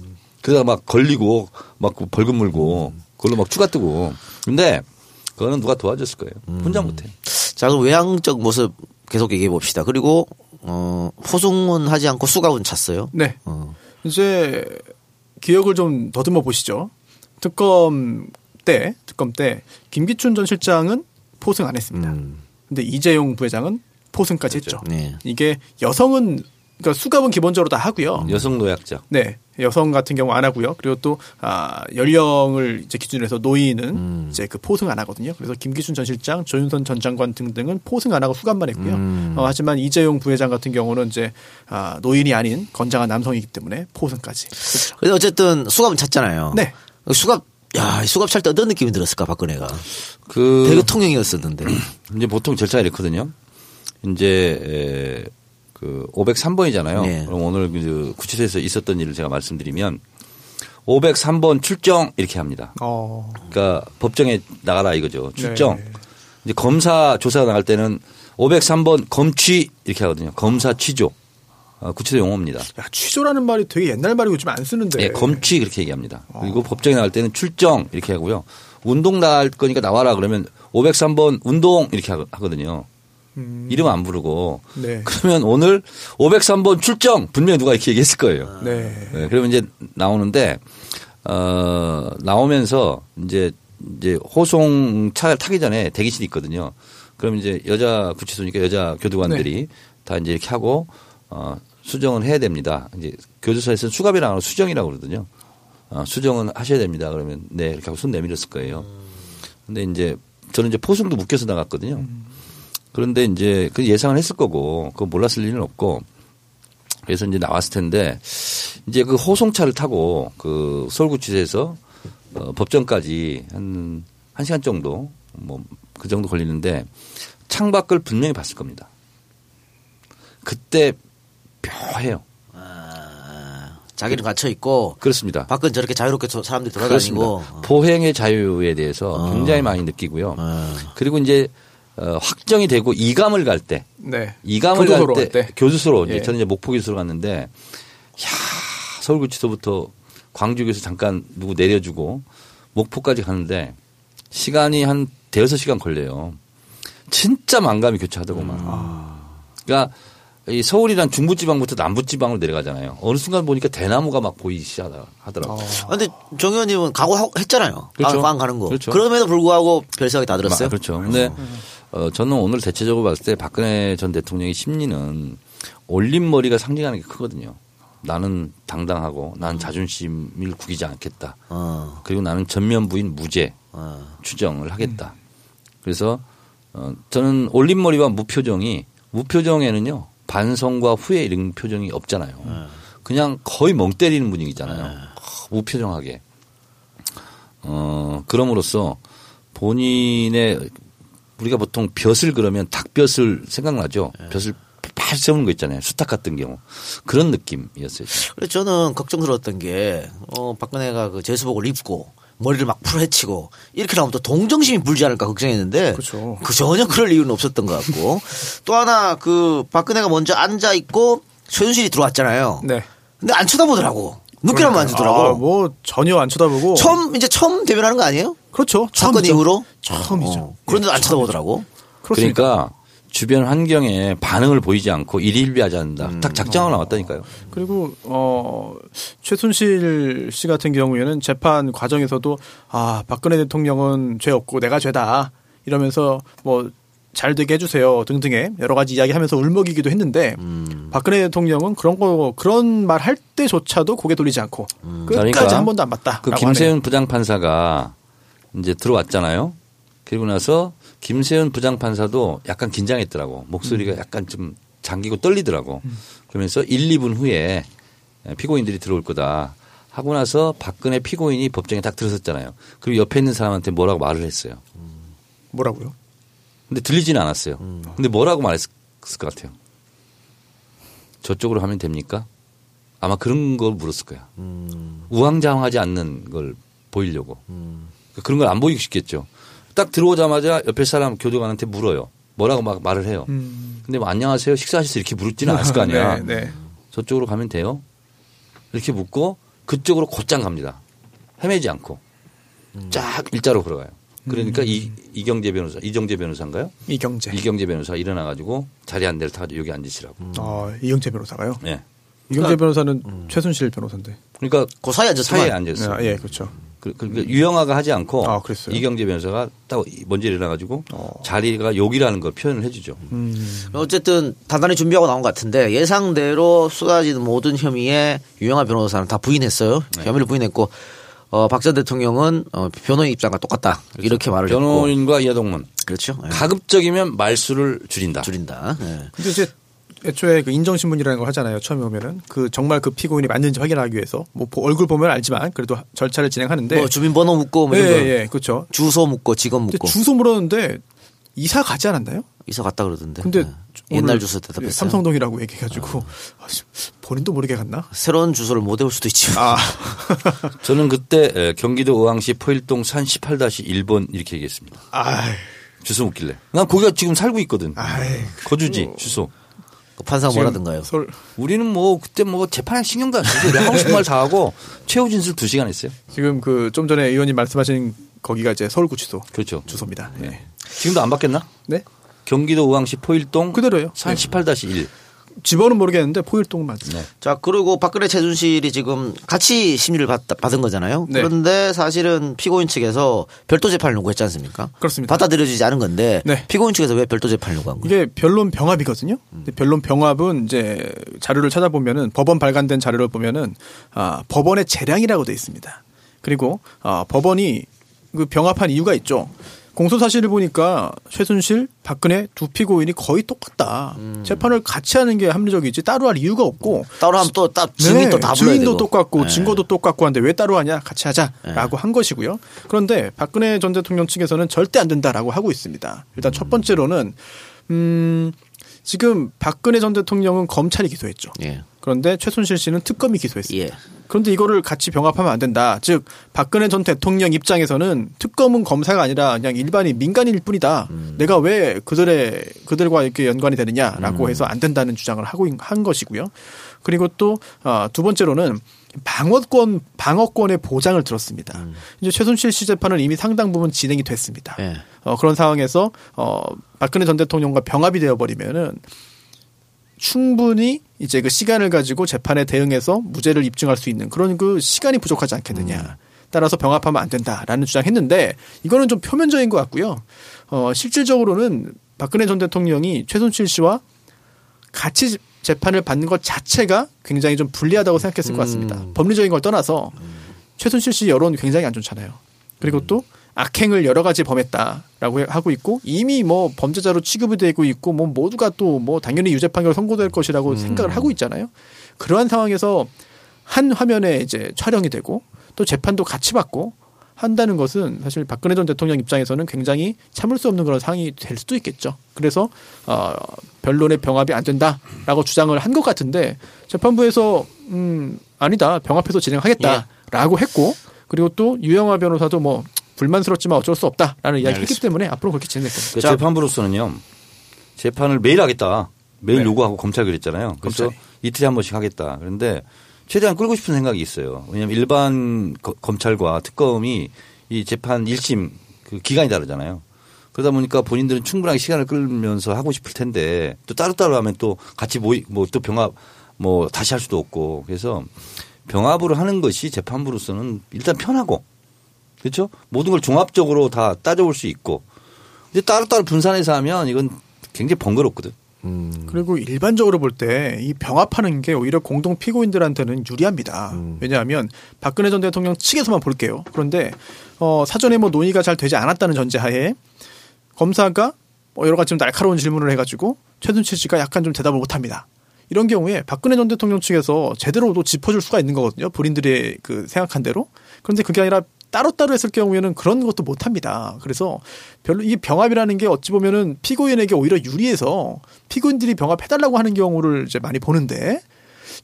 그러다가 막 걸리고 막그 벌금 물고 그걸로 막 추가 뜨고. 근데 그거는 누가 도와줬을 거예요. 혼자 못해. 자, 그럼 외향적 모습 계속 얘기해 봅시다. 그리고 어, 포승은 하지 않고 수갑은 찼어요. 네. 어. 이제 기억을 좀 더듬어 보시죠. 특검 때, 특검 때 김기춘 전 실장은 포승 안 했습니다. 음. 근데 이재용 부회장은 포승까지 했죠. 네. 이게 여성은 그러니까 수갑은 기본적으로 다 하고요. 여성 노약자. 네. 여성 같은 경우 안 하고요. 그리고 또 아, 연령을 이제 기준으로 해서 노인은 이제 그 포승 안 하거든요. 그래서 김기춘 전 실장, 조윤선 전 장관 등등은 포승 안 하고 수갑만 했고요. 어, 하지만 이재용 부회장 같은 경우는 이제 아, 노인이 아닌 건장한 남성이기 때문에 포승까지. 그렇죠. 근데 어쨌든 수갑은 찼잖아요. 네. 수갑 야, 이 수갑 찰 때 어떤 느낌이 들었을까 박근혜가. 그 되게 통영이었었는데. [CLEARS THROAT] 이제 보통 절차가 이렇거든요. 이제 에, 그 503번이잖아요. 네. 그럼 오늘 그 구치소에서 있었던 일을 제가 말씀드리면 503번 출정 이렇게 합니다. 어. 그러니까 법정에 나가라 이거죠. 출정. 네. 이제 검사 조사가 나갈 때는 503번 검취 이렇게 하거든요. 검사 취조. 어, 구치소 용어입니다. 야, 취조라는 말이 되게 옛날 말이고 요즘 안 쓰는데. 네, 검취 그렇게 얘기합니다. 그리고 법정에 나갈 때는 출정 이렇게 하고요. 운동 나갈 거니까 나와라 그러면 503번 운동 이렇게 하- 하거든요. 이름 안 부르고 네. 그러면 오늘 503번 출정 분명히 누가 이렇게 얘기했을 거예요. 네. 네, 그러면 이제 나오는데 어 나오면서 이제 이제 호송 차를 타기 전에 대기실이 있거든요. 그럼 이제 여자 구치소니까 여자 교도관들이 다 이제 이렇게 하고 어 수정을 해야 됩니다. 이제 교도소에서는 수갑이라고 하고 수정이라고 그러거든요. 어, 수정은 하셔야 됩니다. 그러면 네 이렇게 하고 손 내밀었을 거예요. 근데 이제 저는 이제 포승도 묶여서 나갔거든요. 그런데 이제 그 예상을 했을 거고 그거 몰랐을 리는 없고 그래서 이제 나왔을 텐데 이제 그 호송차를 타고 그 서울구치소에서 어, 법정까지 한, 한 시간 정도 뭐 그 정도 걸리는데 창밖을 분명히 봤을 겁니다. 그때 묘해요. 자기는 갇혀 있고 그렇습니다. 밖은 저렇게 자유롭게 저- 사람들이 그렇습니다. 돌아다니고. 어. 보행의 자유에 대해서 굉장히 많이 느끼고요. 어. 그리고 이제 어, 확정이 되고 이감을 갈 때 네. 이감을 갈때갈 때. 교수소로 이제 예. 저는 이제 목포 교수로 갔는데 야 서울구치소부터 광주교수 잠깐 누구 내려주고 목포까지 가는데 시간이 한 대여섯 시간 걸려요. 진짜 만감이 교차하더구만. 그러니까 이 서울이란 중부지방부터 남부지방으로 내려가잖아요. 어느 순간 보니까 대나무가 막 보이기 시작하더라고요. 아, 근데 정 의원님은 각오했잖아요. 그렇죠. 꽝 가는 거. 그렇죠. 그럼에도 불구하고 별 생각이 다 들었어요. 아, 그렇죠. 근데 어, 저는 오늘 대체적으로 봤을 때 박근혜 전 대통령의 심리는 올림머리가 상징하는 게 크거든요. 나는 당당하고 나는 자존심을 구기지 않겠다. 어. 그리고 나는 전면 부인 무죄 어. 추정을 하겠다. 그래서 어, 저는 올림머리와 무표정이 무표정에는요 반성과 후회 이런 표정이 없잖아요. 그냥 거의 멍 때리는 분위기잖아요. 무표정하게. 어 그럼으로써 본인의 우리가 보통 벼슬 그러면 닭벼슬 생각나죠. 벼슬 팔 세우는 거 있잖아요. 수탉 같은 경우 그런 느낌이었어요. 저는. 그래서 저는 걱정스러웠던 게, 어, 박근혜가 그 제수복을 입고 머리를 막 풀어헤치고 이렇게 나오면 또 동정심이 불지 않을까 걱정했는데. 그렇죠. 그 전혀 그럴 이유는 없었던 것 같고. [LAUGHS] 또 하나 그 박근혜가 먼저 앉아 있고 최순실이 들어왔잖아요. 네. 근데 안 쳐다보더라고. 눈길만 안 주더라고. 아, 뭐 전혀 안 쳐다보고. 처음, 이제 처음 대면하는 거 아니에요? 그렇죠. 사건. 이후로? 처음이죠. 어, 그런데도 안 쳐다보더라고. 그렇습니까? 그러니까 주변 환경에 반응을 보이지 않고 일일비하지 않는다. 딱 작정하고 나왔다니까요. 그리고 어 최순실 씨 같은 경우에는 재판 과정에서도 아 박근혜 대통령은 죄 없고 내가 죄다 이러면서 뭐 잘 되게 해주세요 등등의 여러 가지 이야기하면서 울먹이기도 했는데 박근혜 대통령은 그런 거 그런 말 할 때조차도 고개 돌리지 않고 끝까지 그러니까 한 번도 안 봤다. 그 김세윤 부장판사가 이제 들어왔잖아요. 그리고 나서 김세윤 부장판사도 약간 긴장했더라고. 목소리가 약간 좀 잠기고 떨리더라고. 그러면서 1, 2분 후에 피고인들이 들어올 거다 하고 나서 박근혜 피고인이 법정에 딱 들어섰잖아요. 그리고 옆에 있는 사람한테 뭐라고 말을 했어요. 뭐라고요? 근데 들리지는 않았어요. 근데 뭐라고 말했을 것 같아요. 저쪽으로 하면 됩니까? 아마 그런 걸 물었을 거야. 우왕좌왕하지 않는 걸 보이려고. 그런 걸 안 보이고 싶겠죠. 딱 들어오자마자 옆에 사람 교도관한테 물어요. 뭐라고 막 말을 해요. 음. 근데 뭐 안녕하세요 식사하셨어요 이렇게 물지는 않았을 거 아니야. [LAUGHS] 네, 네. 저쪽으로 가면 돼요. 이렇게 묻고 그쪽으로 곧장 갑니다. 헤매지 않고 쫙 일자로 걸어가요. 그러니까 이, 이경재 변호사, 이정재 변호사인가요? 이경재. 이경재 변호사 일어나 가지고 자리 한 대를 타가지고 여기 앉으시라고. 어, 이경재 변호사가요? 네. 이경재 변호사는 최순실 변호사인데. 그러니까 그 사이에 앉았지만 사이에 앉았어요. 네, 예, 그렇죠. 그, 그, 그 유영아가 하지 않고 아, 그랬어요? 이경재 변호사가 딱 먼저 일어나 가지고 어. 자리가 여기라는 걸 표현을 해주죠. 음. 어쨌든 단단히 준비하고 나온 것 같은데 예상대로 쏟아지는 모든 혐의에 유영아 변호사는 다 부인했어요. 네. 혐의를 부인했고 어, 박 전 대통령은 어, 변호인 입장과 똑같다 이렇게 말을 했고 변호인과 이하동문 그렇죠. 예. 가급적이면 말수를 줄인다. 줄인다. 예. 근데 이제 애초에 그 인정신문이라는 걸 하잖아요. 처음에 오면은 그 정말 그 피고인이 맞는지 확인하기 위해서 뭐 보- 얼굴 보면 알지만 그래도 절차를 진행하는데 뭐 주민번호 묻고 뭐 예, 이런 거. 예, 그렇죠. 주소 묻고 직업 묻고 주소 물었는데 이사 가지 않았나요? 이사 갔다 그러던데. 근데 예. 옛날 주소 대답했어요. 삼성동이라고 얘기해가지고 아, 씨, 본인도 모르게 갔나? 새로운 주소를 못 외울 수도 있지. 아, [LAUGHS] 저는 그때 에, 경기도 의왕시 포일동 산 18-1번 이렇게 얘기했습니다. 아, 주소 묻길래. 난 거기가 지금 살고 있거든. 아이, 거주지 주소. 그 판사가 뭐라든가요. 서울 우리는 뭐 그때 뭐 재판에 신경도 안 쓰고 그냥 하고 싶은 말 다 하고 최후 진술 2 시간 했어요. 지금 그 좀 전에 의원님 말씀하신 거기가 이제 서울구치소 그렇죠. 주소입니다. 네. 지금도 안 바뀌었나? 네? 경기도 의왕시 포일동 그대로예요. 산 네. 18-1. 집어는 모르겠는데 포일동 맞습니다. 네. 자, 그리고 박근혜 최순실이 지금 같이 심리를 받, 받은 거잖아요. 네. 그런데 사실은 피고인 측에서 별도 재판을 요구했지 않습니까? 그렇습니다. 받아들여지지 않은 건데 네. 피고인 측에서 왜 별도 재판을 요구한 거예요? 이게 변론 병합이거든요. 근데 변론 병합은 이제 자료를 찾아보면은 법원 발간된 자료를 보면은 아, 법원의 재량이라고 돼 있습니다. 그리고 아, 법원이 그 병합한 이유가 있죠. 공소 사실을 보니까 최순실, 박근혜 두 피고인이 거의 똑같다. 재판을 같이 하는 게 합리적이지 따로 할 이유가 없고 따로 하면 또 따, 증인도 네, 다 불러야 증인도. 똑같고 네. 증거도 똑같고 한데 왜 따로 하냐 같이 하자라고 한 것이고요. 그런데 박근혜 전 대통령 측에서는 절대 안 된다라고 하고 있습니다. 일단 첫 번째로는 음 지금 박근혜 전 대통령은 검찰이 기소했죠. 예. 그런데 최순실 씨는 특검이 기소했습니다. 예. 그런데 이거를 같이 병합하면 안 된다. 즉 박근혜 전 대통령 입장에서는 특검은 검사가 아니라 그냥 일반인 민간인일 뿐이다. 내가 왜 그들의 그들과 이렇게 연관이 되느냐라고 해서 안 된다는 주장을 하고 있- 한 것이고요. 그리고 또 아, 두 번째로는 방어권 방어권의 보장을 들었습니다. 이제 최순실 씨 재판은 이미 상당 부분 진행이 됐습니다. 예. 어, 그런 상황에서 어, 박근혜 전 대통령과 병합이 되어버리면은 충분히 이제 그 시간을 가지고 재판에 대응해서 무죄를 입증할 수 있는 그런 그 시간이 부족하지 않겠느냐. 따라서 병합하면 안 된다라는 주장했는데 이거는 좀 표면적인 것 같고요. 어, 실질적으로는 박근혜 전 대통령이 최순실 씨와 같이 재판을 받는 것 자체가 굉장히 좀 불리하다고 생각했을 것 같습니다. 법리적인 걸 떠나서 최순실 씨 여론 굉장히 안 좋잖아요. 그리고 또 악행을 여러 가지 범했다라고 하고 있고 이미 뭐 범죄자로 취급이 되고 있고 뭐 모두가 또 뭐 당연히 유죄 판결 선고될 것이라고 생각을 하고 있잖아요. 그러한 상황에서 한 화면에 이제 촬영이 되고 또 재판도 같이 받고 한다는 것은 사실 박근혜 전 대통령 입장에서는 굉장히 참을 수 없는 그런 상황이 될 수도 있겠죠. 그래서 어 변론의 병합이 안 된다라고 주장을 한 것 같은데 재판부에서 음 아니다 병합해서 진행하겠다라고 했고 그리고 또 유영아 변호사도 뭐 불만스럽지만 어쩔 수 없다라는 이야기했기 때문에 앞으로 그렇게 진행될 겁니다. 그 재판부로서는요. 재판을 매일 하겠다. 매일 네. 요구하고 검찰 그랬잖아요. 그래서 검찰이. 이틀에 한 번씩 하겠다. 그런데 최대한 끌고 싶은 생각이 있어요. 왜냐하면 일반 거- 검찰과 특검이 이 재판 1심 그 기간이 다르잖아요. 그러다 보니까 본인들은 충분하게 시간을 끌면서 하고 싶을 텐데 또 따로따로 하면 또 같이 모이 뭐 또 병합 뭐 다시 할 수도 없고 그래서 병합으로 하는 것이 재판부로서는 일단 편하고 그렇죠? 모든 걸 종합적으로 다 따져볼 수 있고 근데 따로따로 분산해서 하면 이건 굉장히 번거롭거든. 그리고 일반적으로 볼 때 이 병합하는 게 오히려 공동 피고인들한테는 유리합니다. 왜냐하면 박근혜 전 대통령 측에서만 볼게요. 그런데 어, 사전에 뭐 논의가 잘 되지 않았다는 전제하에 검사가 뭐 여러 가지 좀 날카로운 질문을 해가지고 최순실 씨가 약간 좀 대답을 못합니다. 이런 경우에 박근혜 전 대통령 측에서 제대로도 짚어줄 수가 있는 거거든요. 본인들의 그 생각한 대로. 그런데 그게 아니라 따로따로 했을 경우에는 그런 것도 못 합니다. 그래서 별로 이 병합이라는 게 어찌 보면은 피고인에게 오히려 유리해서 피고인들이 병합해달라고 하는 경우를 이제 많이 보는데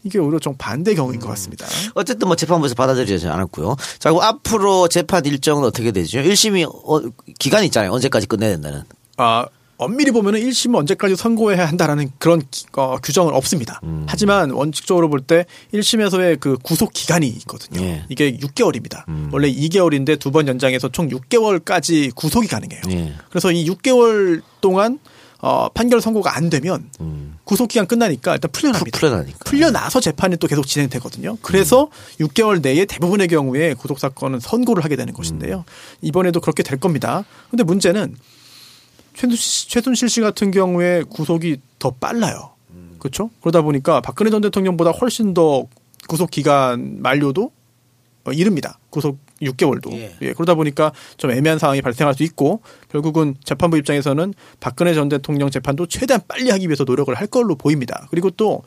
이게 오히려 좀 반대 경우인 것 같습니다. 어쨌든 뭐 재판부에서 받아들여지지 않았고요. 자, 그리고 앞으로 재판 일정은 어떻게 되죠? 1심이 어, 기간이 있잖아요. 언제까지 끝내야 된다는. 아, 엄밀히 보면은 1심은 언제까지 선고해야 한다라는 그런 기- 어, 규정은 없습니다. 음. 하지만 원칙적으로 볼 때 1심에서의 그 구속 기간이 있거든요. 예. 음. 이게 6개월입니다. 원래 2개월인데 두 번 연장해서 총 6개월까지 구속이 가능해요. 예. 그래서 이 6개월 동안 어, 판결 선고가 안 되면 구속 기간 끝나니까 일단 풀려납니다. 음. 풀려나니까. 풀려나서 재판이 또 계속 진행되거든요. 그래서 6개월 내에 대부분의 경우에 구속 사건은 선고를 하게 되는 것인데요. 이번에도 그렇게 될 겁니다. 근데 문제는 최순실, 최순실 씨 같은 경우에 구속이 더 빨라요. 그렇죠? 그러다 보니까 박근혜 전 대통령보다 훨씬 더 구속 기간 만료도 어, 이릅니다. 구속 6개월도. 예. 예. 그러다 보니까 좀 애매한 상황이 발생할 수 있고 결국은 재판부 입장에서는 박근혜 전 대통령 재판도 최대한 빨리 하기 위해서 노력을 할 걸로 보입니다. 그리고 또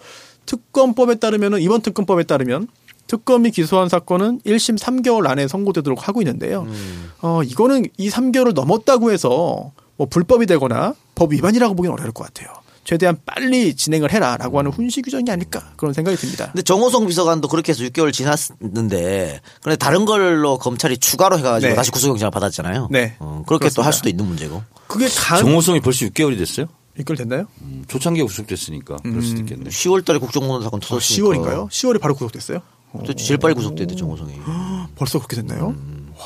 특검법에 따르면은 이번 특검법에 따르면 특검이 기소한 사건은 1심 3개월 안에 선고되도록 하고 있는데요. 어, 이거는 이 3개월을 넘었다고 해서 뭐 불법이 되거나 법 위반이라고 보기는 어려울 것 같아요. 최대한 빨리 진행을 해라라고 하는 훈시 규정이 아닐까 그런 생각이 듭니다. 근데 정호성 비서관도 그렇게 해서 6개월 지났는데 그런데 다른 걸로 검찰이 추가로 해가지고 네. 다시 구속영장을 받았잖아요. 네. 어, 그렇게 또. 할 수도 있는 문제고. 그게 간 정호성이 벌써 6개월이 됐어요? 이걸 됐나요? 음, 초창기에 구속됐으니까 그럴 수도 있겠네. 10월달에 국정농단 사건 아, 터졌으니까. 10월인가요? 10월에 바로 구속됐어요? 어, 또 제일 빨리 돼 정호성이. [GASPS] 벌써 그렇게 됐나요? 음. 와,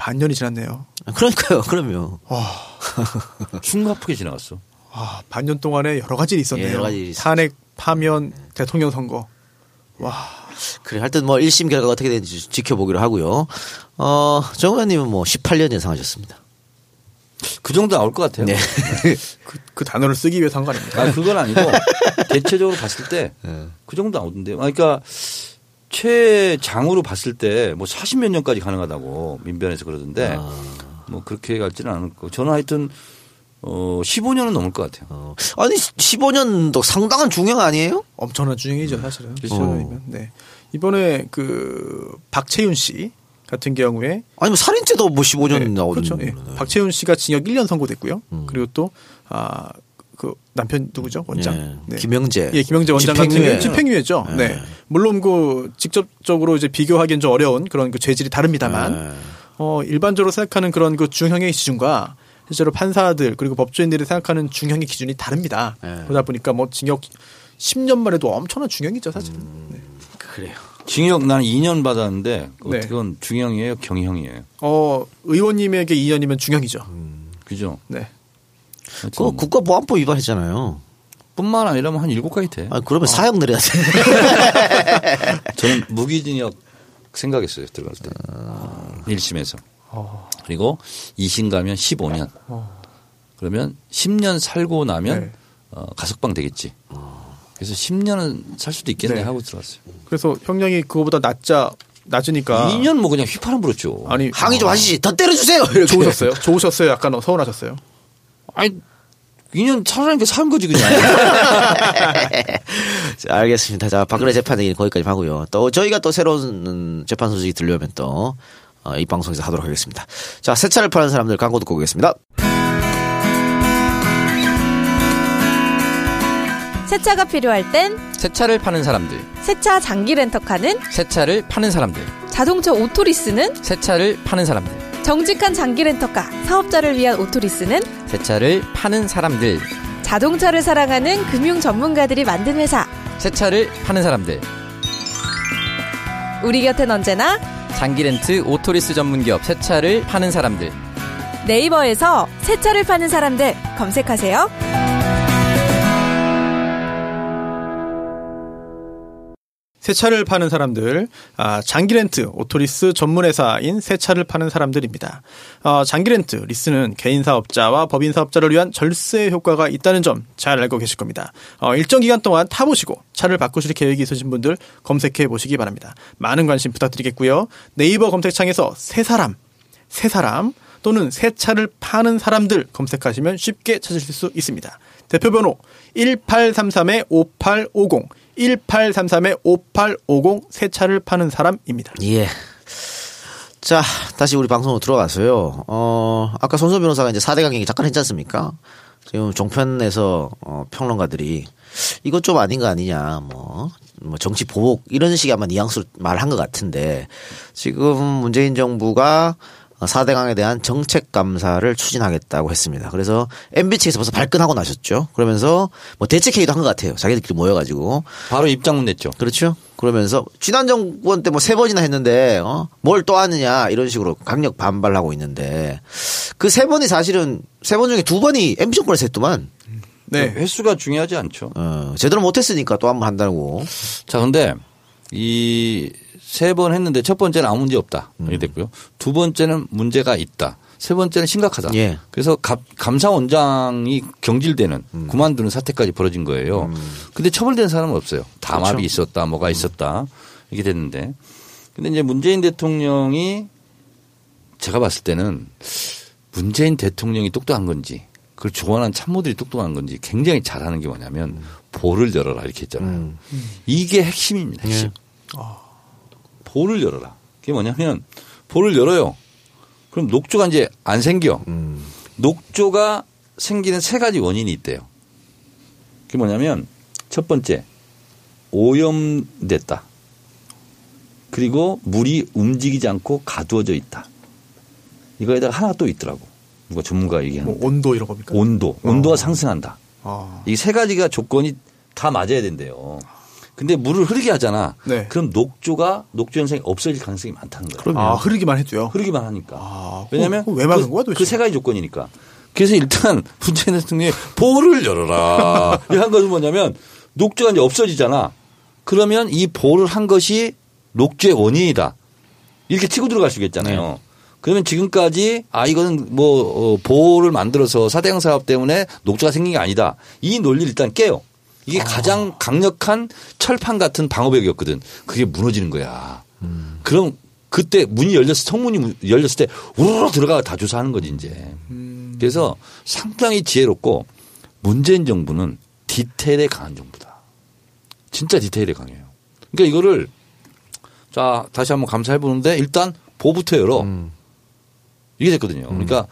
반년이 지났네요. 그러니까요. 그러면 [LAUGHS] 숨가쁘게 지나갔어. 와, 반년 동안에 여러 가지 일이 있었네요. 예, 여러 가지 일이. 탄핵, 파면, 대통령 선거. 와, 그래 하여튼 뭐 1심 결과가 어떻게 되는지 지켜보기로 하고요. 어, 정 의원님은 뭐 18년 예상하셨습니다. 그 정도 나올 것 같아요. 네. [LAUGHS] 그, 그 단어를 쓰기 위해서 한 거 아닙니까? 아, 그건 아니고 [LAUGHS] 대체적으로 봤을 때 그 정도 나오던데요. 아, 그러니까 최장으로 봤을 때 뭐 40몇 년까지 가능하다고 민변에서 그러던데 뭐 그렇게 갈지는 않을 거고 저는 하여튼 어 15년은 넘을 것 같아요. 어, 아니 15년도 상당한 중형 아니에요? 엄청난 주행이죠, 사실은. 그렇죠. 15년이면. 네. 이번에 그 박채윤 씨 같은 경우에 아니 뭐 살인죄도 뭐 15년 네, 나오는 그렇죠. 예. 거는. 박채윤 씨가 징역 1년 선고됐고요. 그리고 또 아, 그 남편 누구죠? 원장. 예, 김영재. 예, 김영재 원장 같은 집행유예. 경우는 집행유예죠. 예. 네. 물론 그 직접적으로 이제 비교하기는 좀 어려운 그런 그 죄질이 다릅니다만 예. 어, 일반적으로 생각하는 그런 그 중형의 기준과 실제로 판사들 그리고 법조인들이 생각하는 중형의 기준이 다릅니다. 예. 그러다 보니까 뭐 징역 10년만 해도 엄청난 중형이죠, 사실은. 네. 그래요. 징역 나는 2년 받았는데 네. 어떻게 건 중형이에요, 경형이에요. 어, 의원님에게 2년이면 중형이죠. 그죠? 네. 하여튼 그거 국가보안법 위반했잖아요. 뿐만 아니라 뭐한 7가지 돼. 아 그러면 사형 내려야 돼. [LAUGHS] 저는 무기징역 생각했어요 들어갈 때일 1심에서 그리고 2심 가면 15년 그러면 10년 살고 나면 네. 어, 가석방 되겠지 그래서 10년은 살 수도 있겠네 네. 하고 들어갔어요 그래서 형량이 그거보다 낮자 낮으니까 2년 뭐 그냥 휘파람 불었죠 아니 항의 좀 하시지. 더 때려주세요. 이렇게. [LAUGHS] 좋으셨어요? 좋으셨어요? 약간 서운하셨어요? 아니 2년 살아니까 산 거지 그냥 [LAUGHS] 자, 알겠습니다. 자, 박근혜 재판 얘기는 거기까지 하고요. 또 저희가 또 새로운 음, 재판 소식이 들려오면 또, 어, 이 방송에서 하도록 하겠습니다. 자, 새 차를 파는 사람들 광고 듣고 오겠습니다. 새 차가 필요할 땐 새 차를 파는 사람들, 새 차 장기 렌터카는 새 차를 파는 사람들, 자동차 오토리스는 새 차를 파는 사람들, 정직한 장기 렌터카 사업자를 위한 오토리스는 새 차를 파는 사람들, 자동차를 사랑하는 금융 전문가들이 만든 회사 새 차를 파는 사람들, 우리 곁엔 언제나 장기 렌트 오토리스 전문 기업 새 차를 파는 사람들. 네이버에서 새 차를 파는 사람들 검색하세요. 새 차를 파는 사람들, 아, 장기 렌트, 오토리스 전문 회사인 새 차를 파는 사람들입니다. 어, 장기 렌트, 리스는 개인 사업자와 법인 사업자를 위한 절세 효과가 있다는 점 잘 알고 계실 겁니다. 어, 일정 기간 동안 타보시고 차를 바꾸실 계획이 있으신 분들 검색해 보시기 바랍니다. 많은 관심 부탁드리겠고요. 네이버 검색창에서 새 사람, 새 사람 또는 새 차를 파는 사람들 검색하시면 쉽게 찾으실 수 있습니다. 대표 번호 1833-5850, 1833-5850 새 차를 파는 사람입니다. 예. 자, 다시 우리 방송으로 들어가서요. 어, 아까 손소 변호사가 이제 4대 강행이 잠깐 했지 않습니까? 지금 종편에서 어, 평론가들이 이것 좀 아닌 거 아니냐, 뭐, 뭐 정치 보복 이런 식의 아마 뉘앙스로 말한 것 같은데 지금 문재인 정부가 4대 강에 대한 정책 감사를 추진하겠다고 했습니다. 그래서 MB 측에서 벌써 발끈하고 나셨죠. 그러면서 뭐 대책 회의도 한 것 같아요. 자기들끼리 모여가지고 바로 입장문 냈죠. 그렇죠. 그러면서 지난 정권 때 뭐 세 번이나 했는데 어? 뭘 또 하느냐 이런 식으로 강력 반발하고 있는데 그 세 번이 사실은 세 번 중에 두 번이 MB 정권에서 했더만 네. 횟수가 중요하지 않죠. 어, 제대로 못했으니까 또 한 번 한다고. 자, 근데 이 세 번 했는데 첫 번째는 아무 문제 없다. 이렇게 됐고요. 두 번째는 문제가 있다. 세 번째는 심각하다. 예. 그래서 감, 감사원장이 경질되는 그만두는 사태까지 벌어진 거예요. 근데 처벌된 사람은 없어요. 담합이 있었다, 뭐가 있었다. 이게 됐는데. 근데 이제 문재인 대통령이 제가 봤을 때는 문재인 대통령이 똑똑한 건지 그걸 조언한 참모들이 똑똑한 건지 굉장히 잘하는 게 뭐냐면 볼을 열어라 이렇게 했잖아요. 이게 핵심입니다. 핵심. 볼을 열어라. 그게 뭐냐면 볼을 열어요. 그럼 녹조가 이제 안 생겨. 녹조가 생기는 세 가지 원인이 있대요. 그게 뭐냐면 첫 번째 오염됐다. 그리고 물이 움직이지 않고 가두어져 있다. 이거에다가 하나 또 있더라고. 누가 전문가 얘기하는 뭐 온도 이런 겁니까? 온도. 온도가 상승한다. 아. 이세 가지가 조건이 다 맞아야 된대요. 근데 물을 흐르게 하잖아. 네. 그럼 녹조가 녹조 현상이 없어질 가능성이 많다는 거예요. 아, 흐르기만 해도요. 흐르기만 하니까. 아, 왜냐하면 그거 왜 막은 거야 도대체? 그세 가지 조건이니까. 그래서 일단 [LAUGHS] 문재인 대통령이 볼을 열어라. 이한 것은 뭐냐면 녹조가 이제 없어지잖아. 그러면 이 볼을 한 것이 녹조의 원인이다. 이렇게 치고 들어갈 수 있겠잖아요. 그러면 지금까지 아 이거는 뭐 어, 보호를 만들어서 사대강 사업 때문에 녹조가 생긴 게 아니다. 이 논리를 일단 깨요. 이게 가장 강력한 철판 같은 방어벽이었거든. 그게 무너지는 거야. 그럼 그때 문이 열렸을 성문이 열렸을 때 우르르 들어가 다 조사하는 거지 이제. 그래서 상당히 지혜롭고 문재인 정부는 디테일에 강한 정부다. 진짜 디테일에 강해요. 그러니까 이거를 자 다시 한번 감사해 보는데 일단 보부터 열어. 이게 됐거든요. 그러니까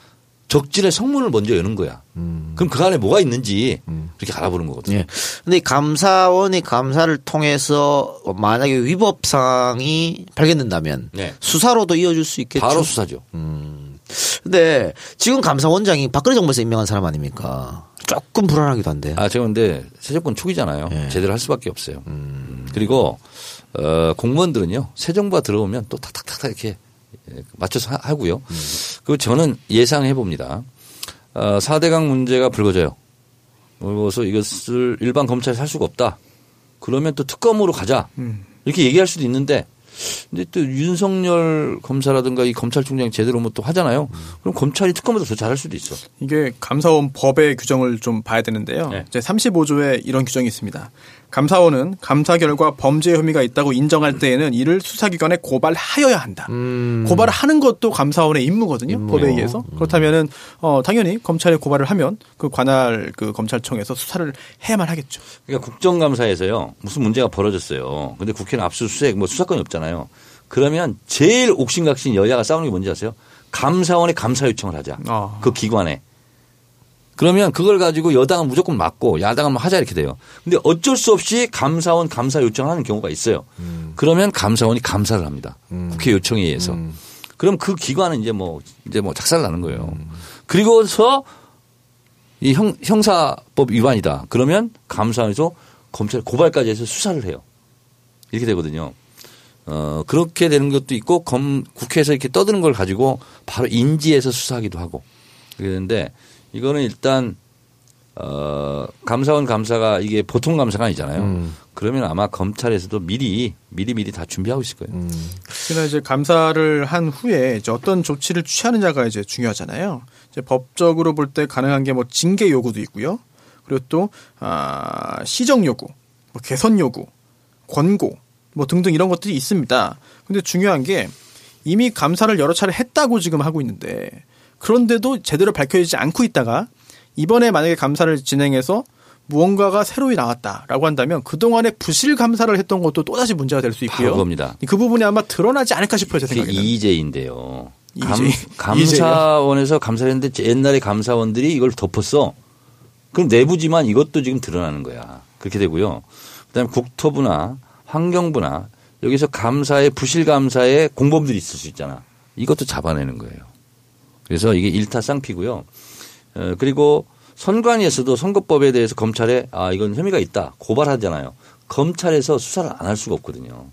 적진의 성문을 먼저 여는 거야. 그럼 그 안에 뭐가 있는지 이렇게 알아보는 거거든요. 예. 근데 이 감사원이 감사를 통해서 만약에 위법 사항이 발견된다면 네. 수사로도 이어질 수 있겠죠. 바로 수사죠. 근데 지금 감사원장이 박근혜 정부에서 임명한 사람 아닙니까? 조금 불안하기도 한데. 아, 제가 근데 새 정권 초기잖아요. 예. 제대로 할 수밖에 없어요. 그리고 어, 공무원들은요 새 정부가 들어오면 또 탁탁탁탁 이렇게 예, 맞춰서 하- 하고요. 그리고 저는 예상해 봅니다. 어, 4대강 문제가 불거져요. 그래서 이것을 일반 검찰이 살 수가 없다. 그러면 또 특검으로 가자. 이렇게 얘기할 수도 있는데 근데 또 윤석열 검사라든가 이 검찰총장이 제대로 뭐 또 하잖아요. 그럼 검찰이 특검보다 더 잘할 수도 있어. 이게 감사원 법의 규정을 좀 봐야 되는데요. 네. 이제 35조에 이런 규정이 있습니다. 감사원은 감사 결과 범죄 혐의가 있다고 인정할 때에는 이를 수사기관에 고발하여야 한다. 고발을 하는 것도 감사원의 임무거든요. 법에 의해서. 그렇다면은 어 당연히 검찰에 고발을 하면 그 관할 그 검찰청에서 수사를 해야만 하겠죠. 그러니까 국정감사에서요 무슨 문제가 벌어졌어요. 근데 국회는 압수수색 뭐 수사권이 없잖아요. 그러면 제일 옥신각신 여야가 싸우는 게 뭔지 아세요? 감사원에 감사 요청을 하자. 아. 그 기관에. 그러면 그걸 가지고 여당은 무조건 맞고 야당은 뭐 하자 이렇게 돼요. 근데 어쩔 수 없이 감사원 감사 요청을 하는 경우가 있어요. 그러면 감사원이 감사를 합니다. 국회 요청에 의해서. 그럼 그 기관은 이제 뭐 이제 뭐 작살 나는 거예요. 그리고서 이 형, 형사법 위반이다. 그러면 감사원에서 검찰 고발까지 해서 수사를 해요. 이렇게 되거든요. 어, 그렇게 되는 것도 있고 검, 국회에서 이렇게 떠드는 걸 가지고 바로 인지해서 수사하기도 하고 그러는데 이거는 일단 어, 감사원 감사가 이게 보통 감사가 아니잖아요. 그러면 아마 검찰에서도 미리 미리 미리 다 준비하고 있을 거예요. 특히나 이제 감사를 한 후에 이제 어떤 조치를 취하느냐가 이제 중요하잖아요. 이제 법적으로 볼 때 가능한 게 뭐 징계 요구도 있고요. 그리고 또 아, 시정 요구, 뭐 개선 요구, 권고 뭐 등등 이런 것들이 있습니다. 근데 중요한 게 이미 감사를 여러 차례 했다고 지금 하고 있는데 그런데도 제대로 밝혀지지 않고 있다가 이번에 만약에 감사를 진행해서 무언가가 새로이 나왔다라고 한다면 그동안에 부실 감사를 했던 것도 또다시 문제가 될 수 있고요. 그겁니다. 그 부분이 아마 드러나지 않을까 싶어요, 제 생각에는. 이재인데요. 감. 감사원에서 감사를 했는데 옛날에 감사원들이 이걸 덮었어. 그럼 내부지만 이것도 지금 드러나는 거야. 그렇게 되고요. 그다음에 국토부나 환경부나 여기서 감사의 부실 감사의 공범들이 있을 수 있잖아. 이것도 잡아내는 거예요. 그래서 이게 일타쌍피고요. 어, 그리고 선관위에서도 선거법에 대해서 검찰에 아 이건 혐의가 있다 고발하잖아요. 검찰에서 수사를 안 할 수가 없거든요.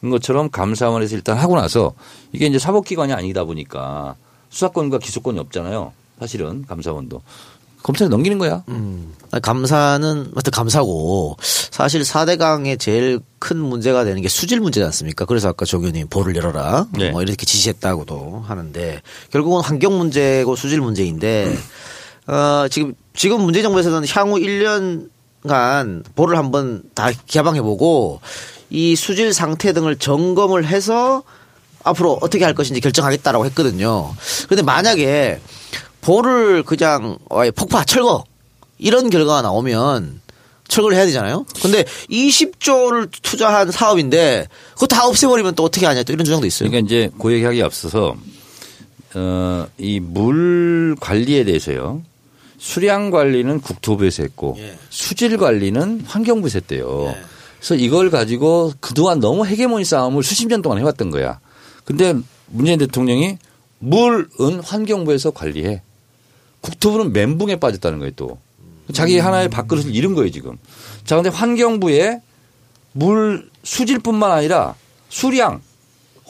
그런 것처럼 감사원에서 일단 하고 나서 이게 이제 사법기관이 아니다 보니까 수사권과 기소권이 없잖아요. 사실은 감사원도 검찰에 넘기는 거야. 음. 감사는 하여튼 감사고 사실 4대강의 제일 큰 문제가 되는 게 수질 문제지 않습니까? 그래서 아까 정 의원님 볼을 열어라 네. 뭐 이렇게 지시했다고도 하는데 결국은 환경 문제고 수질 문제인데 어 지금 지금 문재인 정부에서는 향후 1년간 볼을 한번 다 개방해 보고 이 수질 상태 등을 점검을 해서 앞으로 어떻게 할 것인지 결정하겠다라고 했거든요. 그런데 만약에 볼을 그냥 아예 폭파 철거 이런 결과가 나오면 철거를 해야 되잖아요. 근데 20조를 투자한 사업인데 그거 다 없애버리면 또 어떻게 하냐 또 이런 주장도 있어요. 그러니까 이제 그 얘기하기 앞서서 어, 이 물 관리에 대해서요. 수량 관리는 국토부에서 했고 예. 수질 관리는 환경부에서 했대요. 그래서 이걸 가지고 그동안 너무 헤게모니 싸움을 수십 년 동안 해왔던 거야. 근데 문재인 대통령이 물은 환경부에서 관리해. 국토부는 멘붕에 빠졌다는 거예요 또. 자기 하나의 밥그릇을 잃은 거예요 지금. 자 근데 환경부에 물 수질뿐만 아니라 수량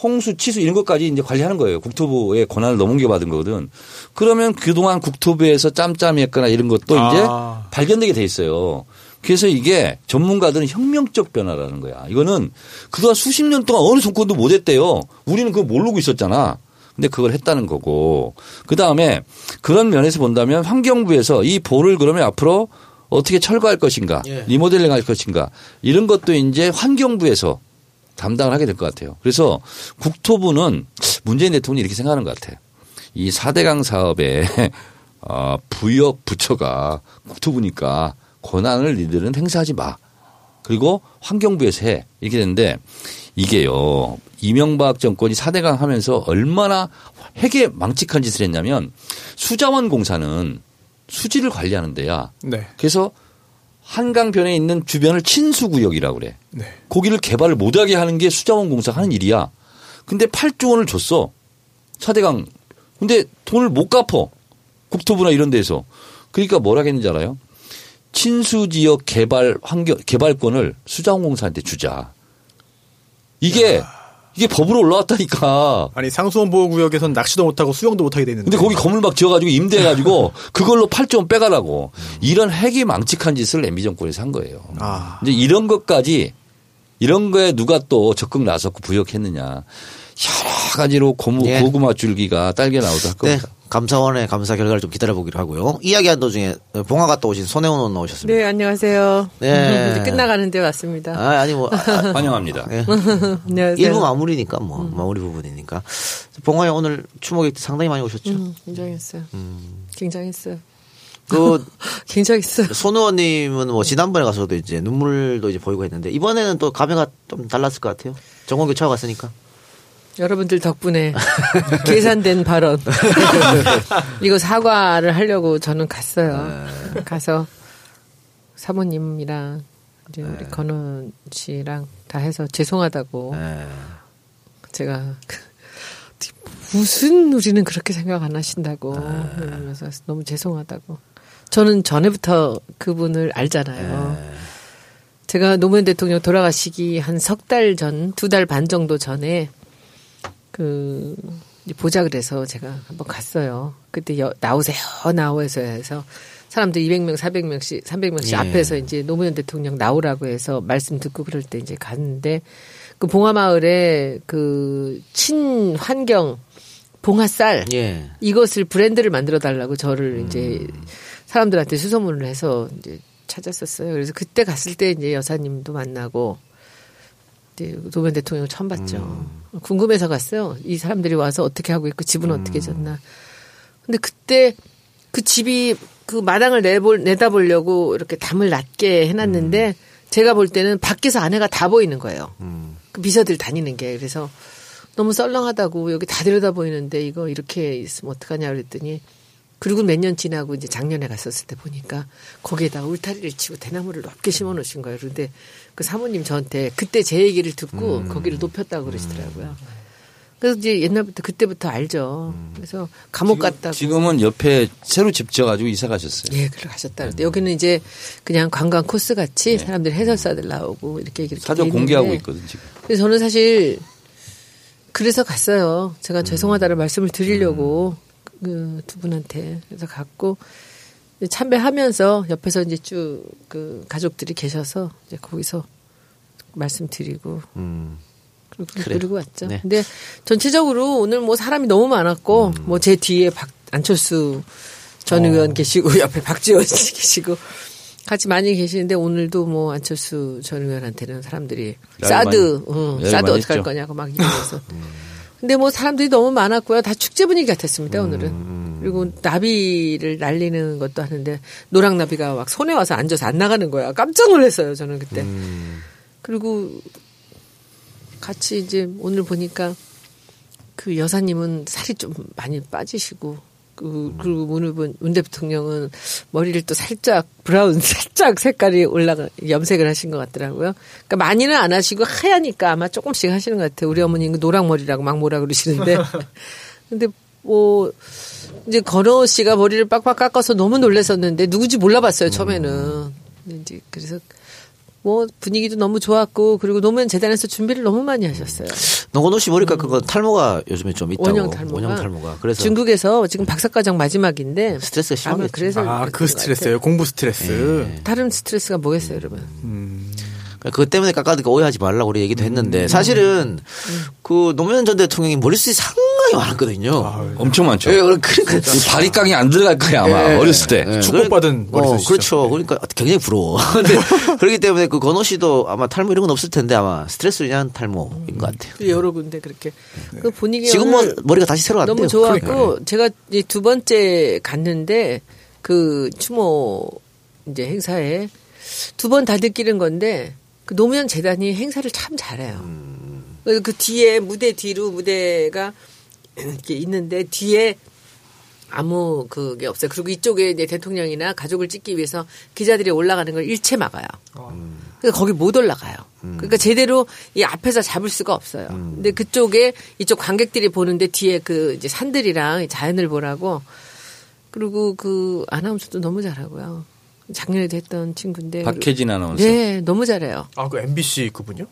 홍수, 치수 이런 것까지 이제 관리하는 거예요. 국토부의 권한을 넘겨 받은 거거든. 그러면 그동안 국토부에서 짬짬이 했거나 이런 것도 이제 아. 발견되게 돼 있어요. 그래서 이게 전문가들은 혁명적 변화라는 거야. 이거는 그동안 수십 년 동안 어느 정권도 못 했대요. 우리는 그거 모르고 있었잖아. 근데 그걸 했다는 거고. 그 다음에 그런 면에서 본다면 환경부에서 이 볼을 그러면 앞으로 어떻게 철거할 것인가, 예. 리모델링 할 것인가 이런 것도 이제 환경부에서 담당을 하게 될 것 같아요. 그래서 국토부는 문재인 대통령이 이렇게 생각하는 것 같아요. 이 4대강 사업에 [LAUGHS] 어, 부역 부처가 국토부니까 권한을 니들은 행사하지 마. 그리고 환경부에서 해. 이렇게 되는데 이게요. 이명박 정권이 4대강 하면서 얼마나 핵에 망측한 짓을 했냐면 수자원 공사는 수지를 관리하는 데야. 네. 그래서 한강변에 있는 주변을 친수구역이라고 그래. 네. 거기를 개발을 못하게 하는 게 수자원 공사가 하는 일이야. 근데 8조 원을 줬어. 4대강. 근데 돈을 못 갚어. 국토부나 이런 데서. 그러니까 뭐라 했는지 알아요? 친수 지역 개발 환경, 개발권을 수자원 공사한테 주자. 이게, 이게 법으로 올라왔다니까. 아니 상수원 보호 구역에선 낚시도 못하고 수영도 못하게 돼 있는데. 근데 거기 건물 막 지어가지고 임대해가지고 [LAUGHS] 그걸로 8조 원 빼가라고. 이런 핵이 망측한 짓을 MB 정권에서 한 거예요. 아. 이제 이런 것까지 이런 거에 누가 또 적극 나섰고 부역했느냐. 여러 가지로 고무, 예. 고구마 줄기가 딸겨 나오도 할 네. 겁니다. 감사원의 감사 결과를 좀 기다려보기로 하고요. 이야기한 도중에 봉화 갔다 오신 손혜원 의원 나오셨습니다. 네, 안녕하세요. 네. [LAUGHS] 이제 끝나가는데 왔습니다. 아, 아니 뭐 아, [LAUGHS] 환영합니다. 예. [LAUGHS] 안녕하세요. 일부 마무리니까 뭐 마무리 부분이니까 봉화에 오늘 추모객 상당히 많이 오셨죠. 음, 굉장했어요. 굉장했어요. 그 굉장했어요. 손 의원님은 뭐 지난번에 가서도 이제 눈물도 이제 보이고 했는데 이번에는 또 감회가 좀 달랐을 것 같아요. 정원교 차고 갔으니까. 여러분들 덕분에 계산된 발언. [LAUGHS] 이거 사과를 하려고 저는 갔어요. 가서 사모님이랑 이제 우리 건원 씨랑 다 해서 죄송하다고 네. 제가 그 무슨 우리는 그렇게 생각 안 하신다고 그러면서 너무 죄송하다고. 저는 전에부터 그분을 알잖아요. 제가 노무현 대통령 돌아가시기 한 석 달 전, 두 달 반 정도 전에 그 이제 보자 그래서 제가 한번 갔어요. 그때 여, 나오세요, 나오세요 해서 사람들 200명, 400명씩, 300명씩 예. 앞에서 이제 노무현 대통령 나오라고 해서 말씀 듣고 그럴 때 이제 갔는데 그 봉화마을에 그 친환경 봉화쌀 예. 이것을 브랜드를 만들어 달라고 저를 이제 사람들한테 수소문을 해서 이제 찾았었어요. 그래서 그때 갔을 때 이제 여사님도 만나고 이제 노무현 대통령 처음 봤죠. 궁금해서 갔어요. 이 사람들이 와서 어떻게 하고 있고 집은 어떻게 졌나. 근데 그때 그 집이 그 마당을 내볼 내다보려고 이렇게 담을 낮게 해놨는데 제가 볼 때는 밖에서 아내가 다 보이는 거예요. 그 비서들 다니는 게 그래서 너무 썰렁하다고 여기 다 들여다 보이는데 이거 이렇게 있으면 어떡하냐 그랬더니 그리고 몇 년 지나고 이제 작년에 갔었을 때 보니까 거기에다가 울타리를 치고 대나무를 높게 심어 놓으신 거예요. 그런데 그 사모님 저한테 그때 제 얘기를 듣고 거기를 높였다고 그러시더라고요. 그래서 이제 옛날부터 그때부터 알죠. 그래서 감옥 갔다고. 지금은 옆에 새로 집 지어가지고 이사 가셨어요. 예, 그래 가셨다. 그랬대. 여기는 이제 그냥 관광 코스 같이 사람들 해설사들 나오고 이렇게 이렇게 사전 돼 공개하고 있거든 지금. 저는 사실 그래서 갔어요. 제가 죄송하다는 말씀을 드리려고 그두 분한테 그래서 갔고 참배하면서 옆에서 이제 쭉 그 가족들이 계셔서 이제 거기서 말씀드리고 음. 그리고 왔죠. 네. 근데 전체적으로 오늘 뭐 사람이 너무 많았고 뭐제 뒤에 박 안철수 전 의원 계시고 [LAUGHS] 옆에 박지원 씨 계시고 같이 많이 계시는데 오늘도 뭐 안철수 전 의원한테는 사람들이 사드 많이- 어, 야유 사드 어떻게 할. 거냐고 막 [LAUGHS] 이러면서 근데 뭐 사람들이 너무 많았고요. 다 축제 분위기 같았습니다, 오늘은. 그리고 나비를 날리는 것도 하는데 노랑 나비가 막 손에 와서 앉아서 안 나가는 거야. 깜짝 놀랐어요, 저는 그때. 그리고 같이 이제 오늘 보니까 그 여사님은 살이 좀 많이 빠지시고 그, 그리고 오늘 본문 대통령은 머리를 또 살짝 브라운 [LAUGHS] 살짝 색깔이 올라가 염색을 하신 것 같더라고요. 그러니까 많이는 안 하시고 하얘니까 아마 조금씩 하시는 것 같아요. 우리 어머니는 노랑 머리라고 막 뭐라 그러시는데 [LAUGHS] 근데 뭐 이제 건호 씨가 머리를 빡빡 깎아서 너무 놀랐었는데 누구지 몰라봤어요 처음에는. 근데 이제 그래서 뭐 분위기도 너무 좋았고 그리고 노무현 재단에서 준비를 너무 많이 하셨어요. 노건호 씨 머리가 그거 탈모가 요즘에 좀 있다고. 원형 탈모가. 원형 탈모가. 그래서 중국에서 지금 박사과정 마지막인데 스트레스가 아마 심하겠죠. 그래서 아, 스트레스예요. 공부 스트레스. 같아요. 다른 스트레스가 뭐겠어요, 여러분? 그러니까 그것 때문에 깎아니까 오해하지 말라고 우리 얘기도 했는데 사실은 그 노무현 전 대통령이 머릿숱이 상당히 많았거든요. 엄청 많죠. 예, 그러니까 이 바리깡이 안 들어갈 거야 아마 예. 어렸을 때. 예, 축복받은 그래- 어. 그렇죠. 그러니까 굉장히 부러워. [LAUGHS] 근데 그렇기 때문에 그 건호 씨도 아마 탈모 이런 건 없을 텐데 아마 스트레스로 인한 탈모인 것 같아요. 그 여러 군데 그렇게 그 분위기 지금 뭐 머리가 다시 새로 왔대요. 너무 좋았고 제가 이 두 번째 갔는데 그 추모 이제 행사에 두 번다 느끼는 건데 그 노무현 재단이 행사를 참 잘해요. 그래서 그 뒤에 무대 뒤로 무대가 이렇게 있는데 뒤에 아무 그게 없어요. 그리고 이쪽에 이제 대통령이나 가족을 찍기 위해서 기자들이 올라가는 걸 일체 막아요. 그러니까 거기 못 올라가요. 그러니까 제대로 이 앞에서 잡을 수가 없어요. 근데 그쪽에 이쪽 관객들이 보는데 뒤에 그 이제 산들이랑 자연을 보라고 그리고 그 아나운서도 너무 잘하고요. 작년에도 했던 친구인데. 박혜진 아나운서. 네, 너무 잘해요. 아, 그 MBC 그분요?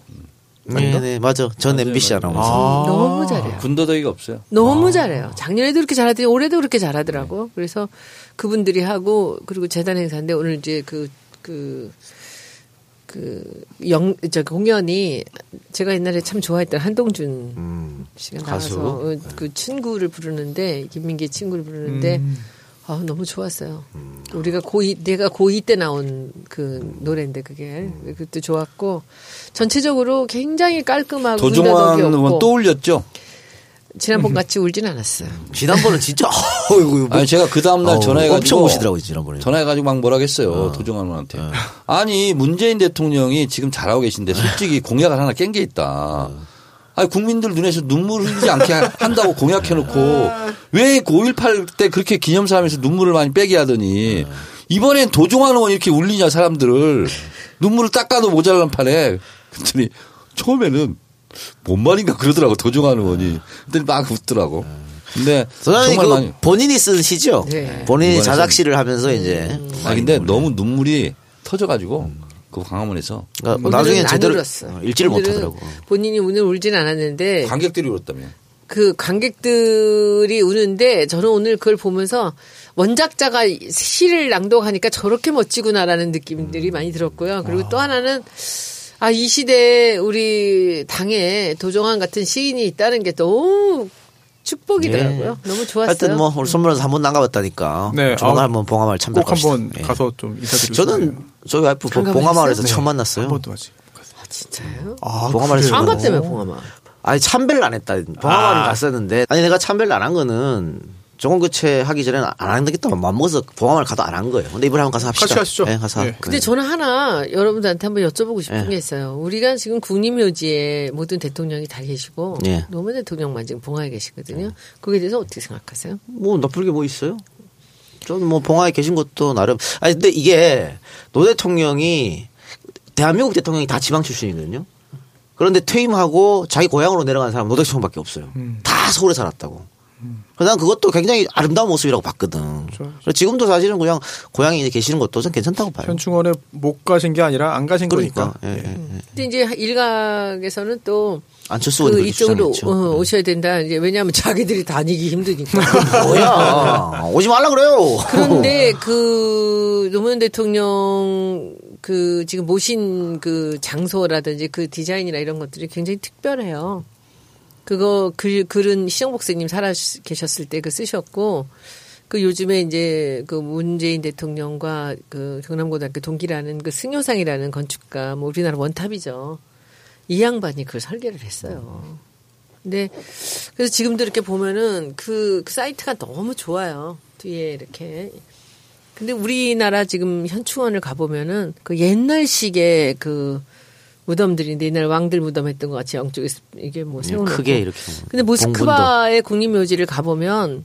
네, 네, 맞아. 전 MBC 아나운서. 아. 너무 잘해요. 군더더기가 없어요. 너무 잘해요. 작년에도 그렇게 잘하더니 올해도 그렇게 잘하더라고. 그래서 그분들이 하고 그리고 재단 행사인데 오늘 이제 그 그 그 영 저 공연이 제가 옛날에 참 좋아했던 한동준 음, 씨가 가수. 나와서 어, 그 친구를 부르는데 김민기 친구를 부르는데 음. 아 너무 좋았어요. 우리가 고2 내가 고2 때 나온 그 노래인데 그게 그때 좋았고 전체적으로 굉장히 깔끔하고 도종환 군더더기 의원 또 울렸죠. 지난번 같이 울진 않았어요. 지난번은 진짜 [LAUGHS] 어이구 아니 제가 그 다음 날 어우, 전화해가지고 엄청 우시더라고요 지난번에. 전화해가지고 막 뭐라겠어요 도종환 의원한테. 아니 문재인 대통령이 지금 잘하고 계신데 솔직히 공약을 하나 깬 게 있다. 아니 국민들 눈에서 눈물 흘리지 않게 하- 한다고 공약해놓고 왜 5.18 때 그렇게 기념사하면서 눈물을 많이 빼게 하더니 이번엔 도종환 의원 이렇게 울리냐 사람들을 눈물을 닦아도 모자란 판에 그랬더니 처음에는 뭔 말인가 그러더라고 도종환 의원이. 그랬더니 막 웃더라고. 근데 소장님 정말 그 많이 본인이 쓴 시죠. 네. 본인이 자작시를 하면서 이제. 아 근데 너무 눈물이 터져가지고 그 광화문에서 그러니까 오늘은 나중에 안 제대로 울었어. 어, 읽지를 오늘은 못하더라고. 본인이 오늘 울진 않았는데 관객들이 울었다며. 그 관객들이 우는데 저는 오늘 그걸 보면서 원작자가 시를 낭독하니까 저렇게 멋지구나라는 느낌들이 많이 들었고요. 그리고 또 하나는 아, 이 시대에 우리 당에 도종환 같은 시인이 있다는 게 너무 축복이더라고요. 너무 좋았어요. 하여튼 뭐 오늘 선물로서 한번 나가봤다니까. 네, 조만간 아, 한번 봉화마을 참배 꼭 갑시다. 한번 예. 가서 좀 인사드리고 저는. 저희 와이프 봉화마을에서 했어요? 처음 한 만났어요. 번도 하지. 진짜요? 아, 봉화마을에서 그래요? 안 갔다며 봉화마. 아니 참배를 안 했다. 봉화마을 아. 갔었는데 아니 내가 참배를 안 한 거는 정원 교체 하기 전에는 안 하겠다고 마음먹어서 봉화마을 가도 안 한 거예요. 근데 이번에 한번 가서 합시다. 같이 하시죠. 네, 가서. 네. 근데 저는 하나 여러분들한테 한번 여쭤보고 싶은 예. 게 있어요. 우리가 지금 국립묘지에 모든 대통령이 다 계시고 예. 노무현 대통령만 지금 봉화에 계시거든요. 거기에 대해서 어떻게 생각하세요? 뭐 나쁠 게 뭐 있어요? 저는 뭐 봉화에 계신 것도 나름. 아니 근데 이게 노 대통령이 대한민국 대통령이 다 지방 출신이거든요. 그런데 퇴임하고 자기 고향으로 내려간 사람 노 대통령밖에 없어요. 다 서울에 살았다고. 난 그것도 굉장히 아름다운 모습이라고 봤거든. 그래서 지금도 사실은 그냥 고향에 이제 계시는 것도 전 괜찮다고 봐요. 현충원에 못 가신 게 아니라 안 가신 그러니까. 거니까. 예, 예, 예. 근데 이제 일각에서는 또 안철수 그 이쪽으로. 어, 오셔야 된다. 이제 왜냐하면 자기들이 다니기 힘드니까. [LAUGHS] 뭐야 오지 말라 그래요. 그런데 그 노무현 대통령 그 지금 모신 그 장소라든지 그 디자인이나 이런 것들이 굉장히 특별해요. 그거 글 글은 시정복사님 살아 계셨을 때 그 쓰셨고 그 요즘에 이제 그 문재인 대통령과 그 경남고등학교 동기라는 그 승효상이라는 건축가 뭐 우리나라 원탑이죠. 이 양반이 그걸 설계를 했어요. 근데 그래서 지금도 이렇게 보면은 그, 그 사이트가 너무 좋아요. 뒤에 이렇게. 근데 우리나라 지금 현충원을 가보면은 그 옛날식의 그 무덤들인데 옛날 왕들 무덤 했던 것 같이 양쪽에 이게 뭐 세워놓고. 네, 크게 이렇게. 근데 모스크바의 국립묘지를 가보면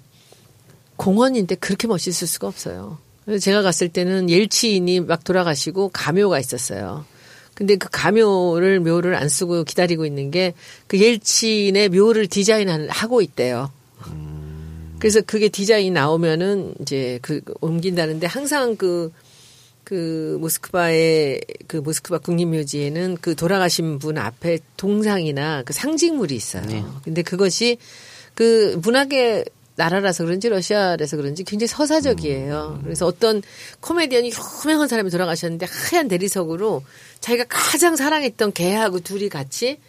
공원인데 그렇게 멋있을 수가 없어요. 그래서 제가 갔을 때는 옐치인이 막 돌아가시고 가묘가 있었어요. 근데 그 가묘를 묘를 안 쓰고 기다리고 있는 게 그 옐치인의 묘를 디자인하고 있대요. 그래서 그게 디자인이 나오면은 이제 그 옮긴다는데 항상 그, 그 모스크바의 그 모스크바 국립묘지에는 그 돌아가신 분 앞에 동상이나 그 상징물이 있어요. 네. 근데 그것이 그 문학의 나라라서 그런지 러시아라서 그런지 굉장히 서사적이에요. 그래서 어떤 코미디언이 유명한 사람이 돌아가셨는데 하얀 대리석으로 자기가 가장 사랑했던 개하고 둘이 같이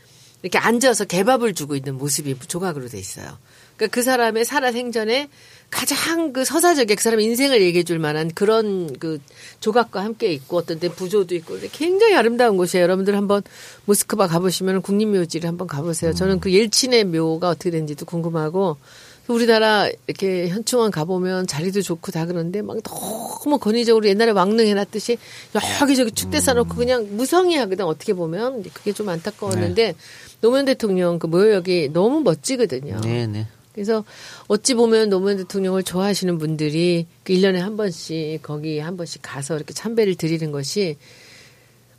이렇게 앉아서 개밥을 주고 있는 모습이 조각으로 돼 있어요. 그러니까 그 사람의 살아 생전에 가장 그 서사적인 그 사람의 인생을 얘기해 줄 만한 그런 그 조각과 함께 있고 어떤 때 부조도 있고 굉장히 아름다운 곳이에요. 여러분들 한번 모스크바 가보시면 국립묘지를 한번 가보세요. 저는 그 옐친의 묘가 어떻게 되는지도 궁금하고 우리나라 이렇게 현충원 가보면 자리도 좋고 다 그런데 막 너무 권위적으로 옛날에 왕릉 해놨듯이 여기저기 축대 쌓아놓고 그냥 무성의하거든 어떻게 보면 그게 좀 안타까웠는데 노무현 대통령 그 묘역이 너무 멋지거든요. 네, 네. 그래서 어찌 보면 노무현 대통령을 좋아하시는 분들이 그 1년에 한 번씩 거기 한 번씩 가서 이렇게 참배를 드리는 것이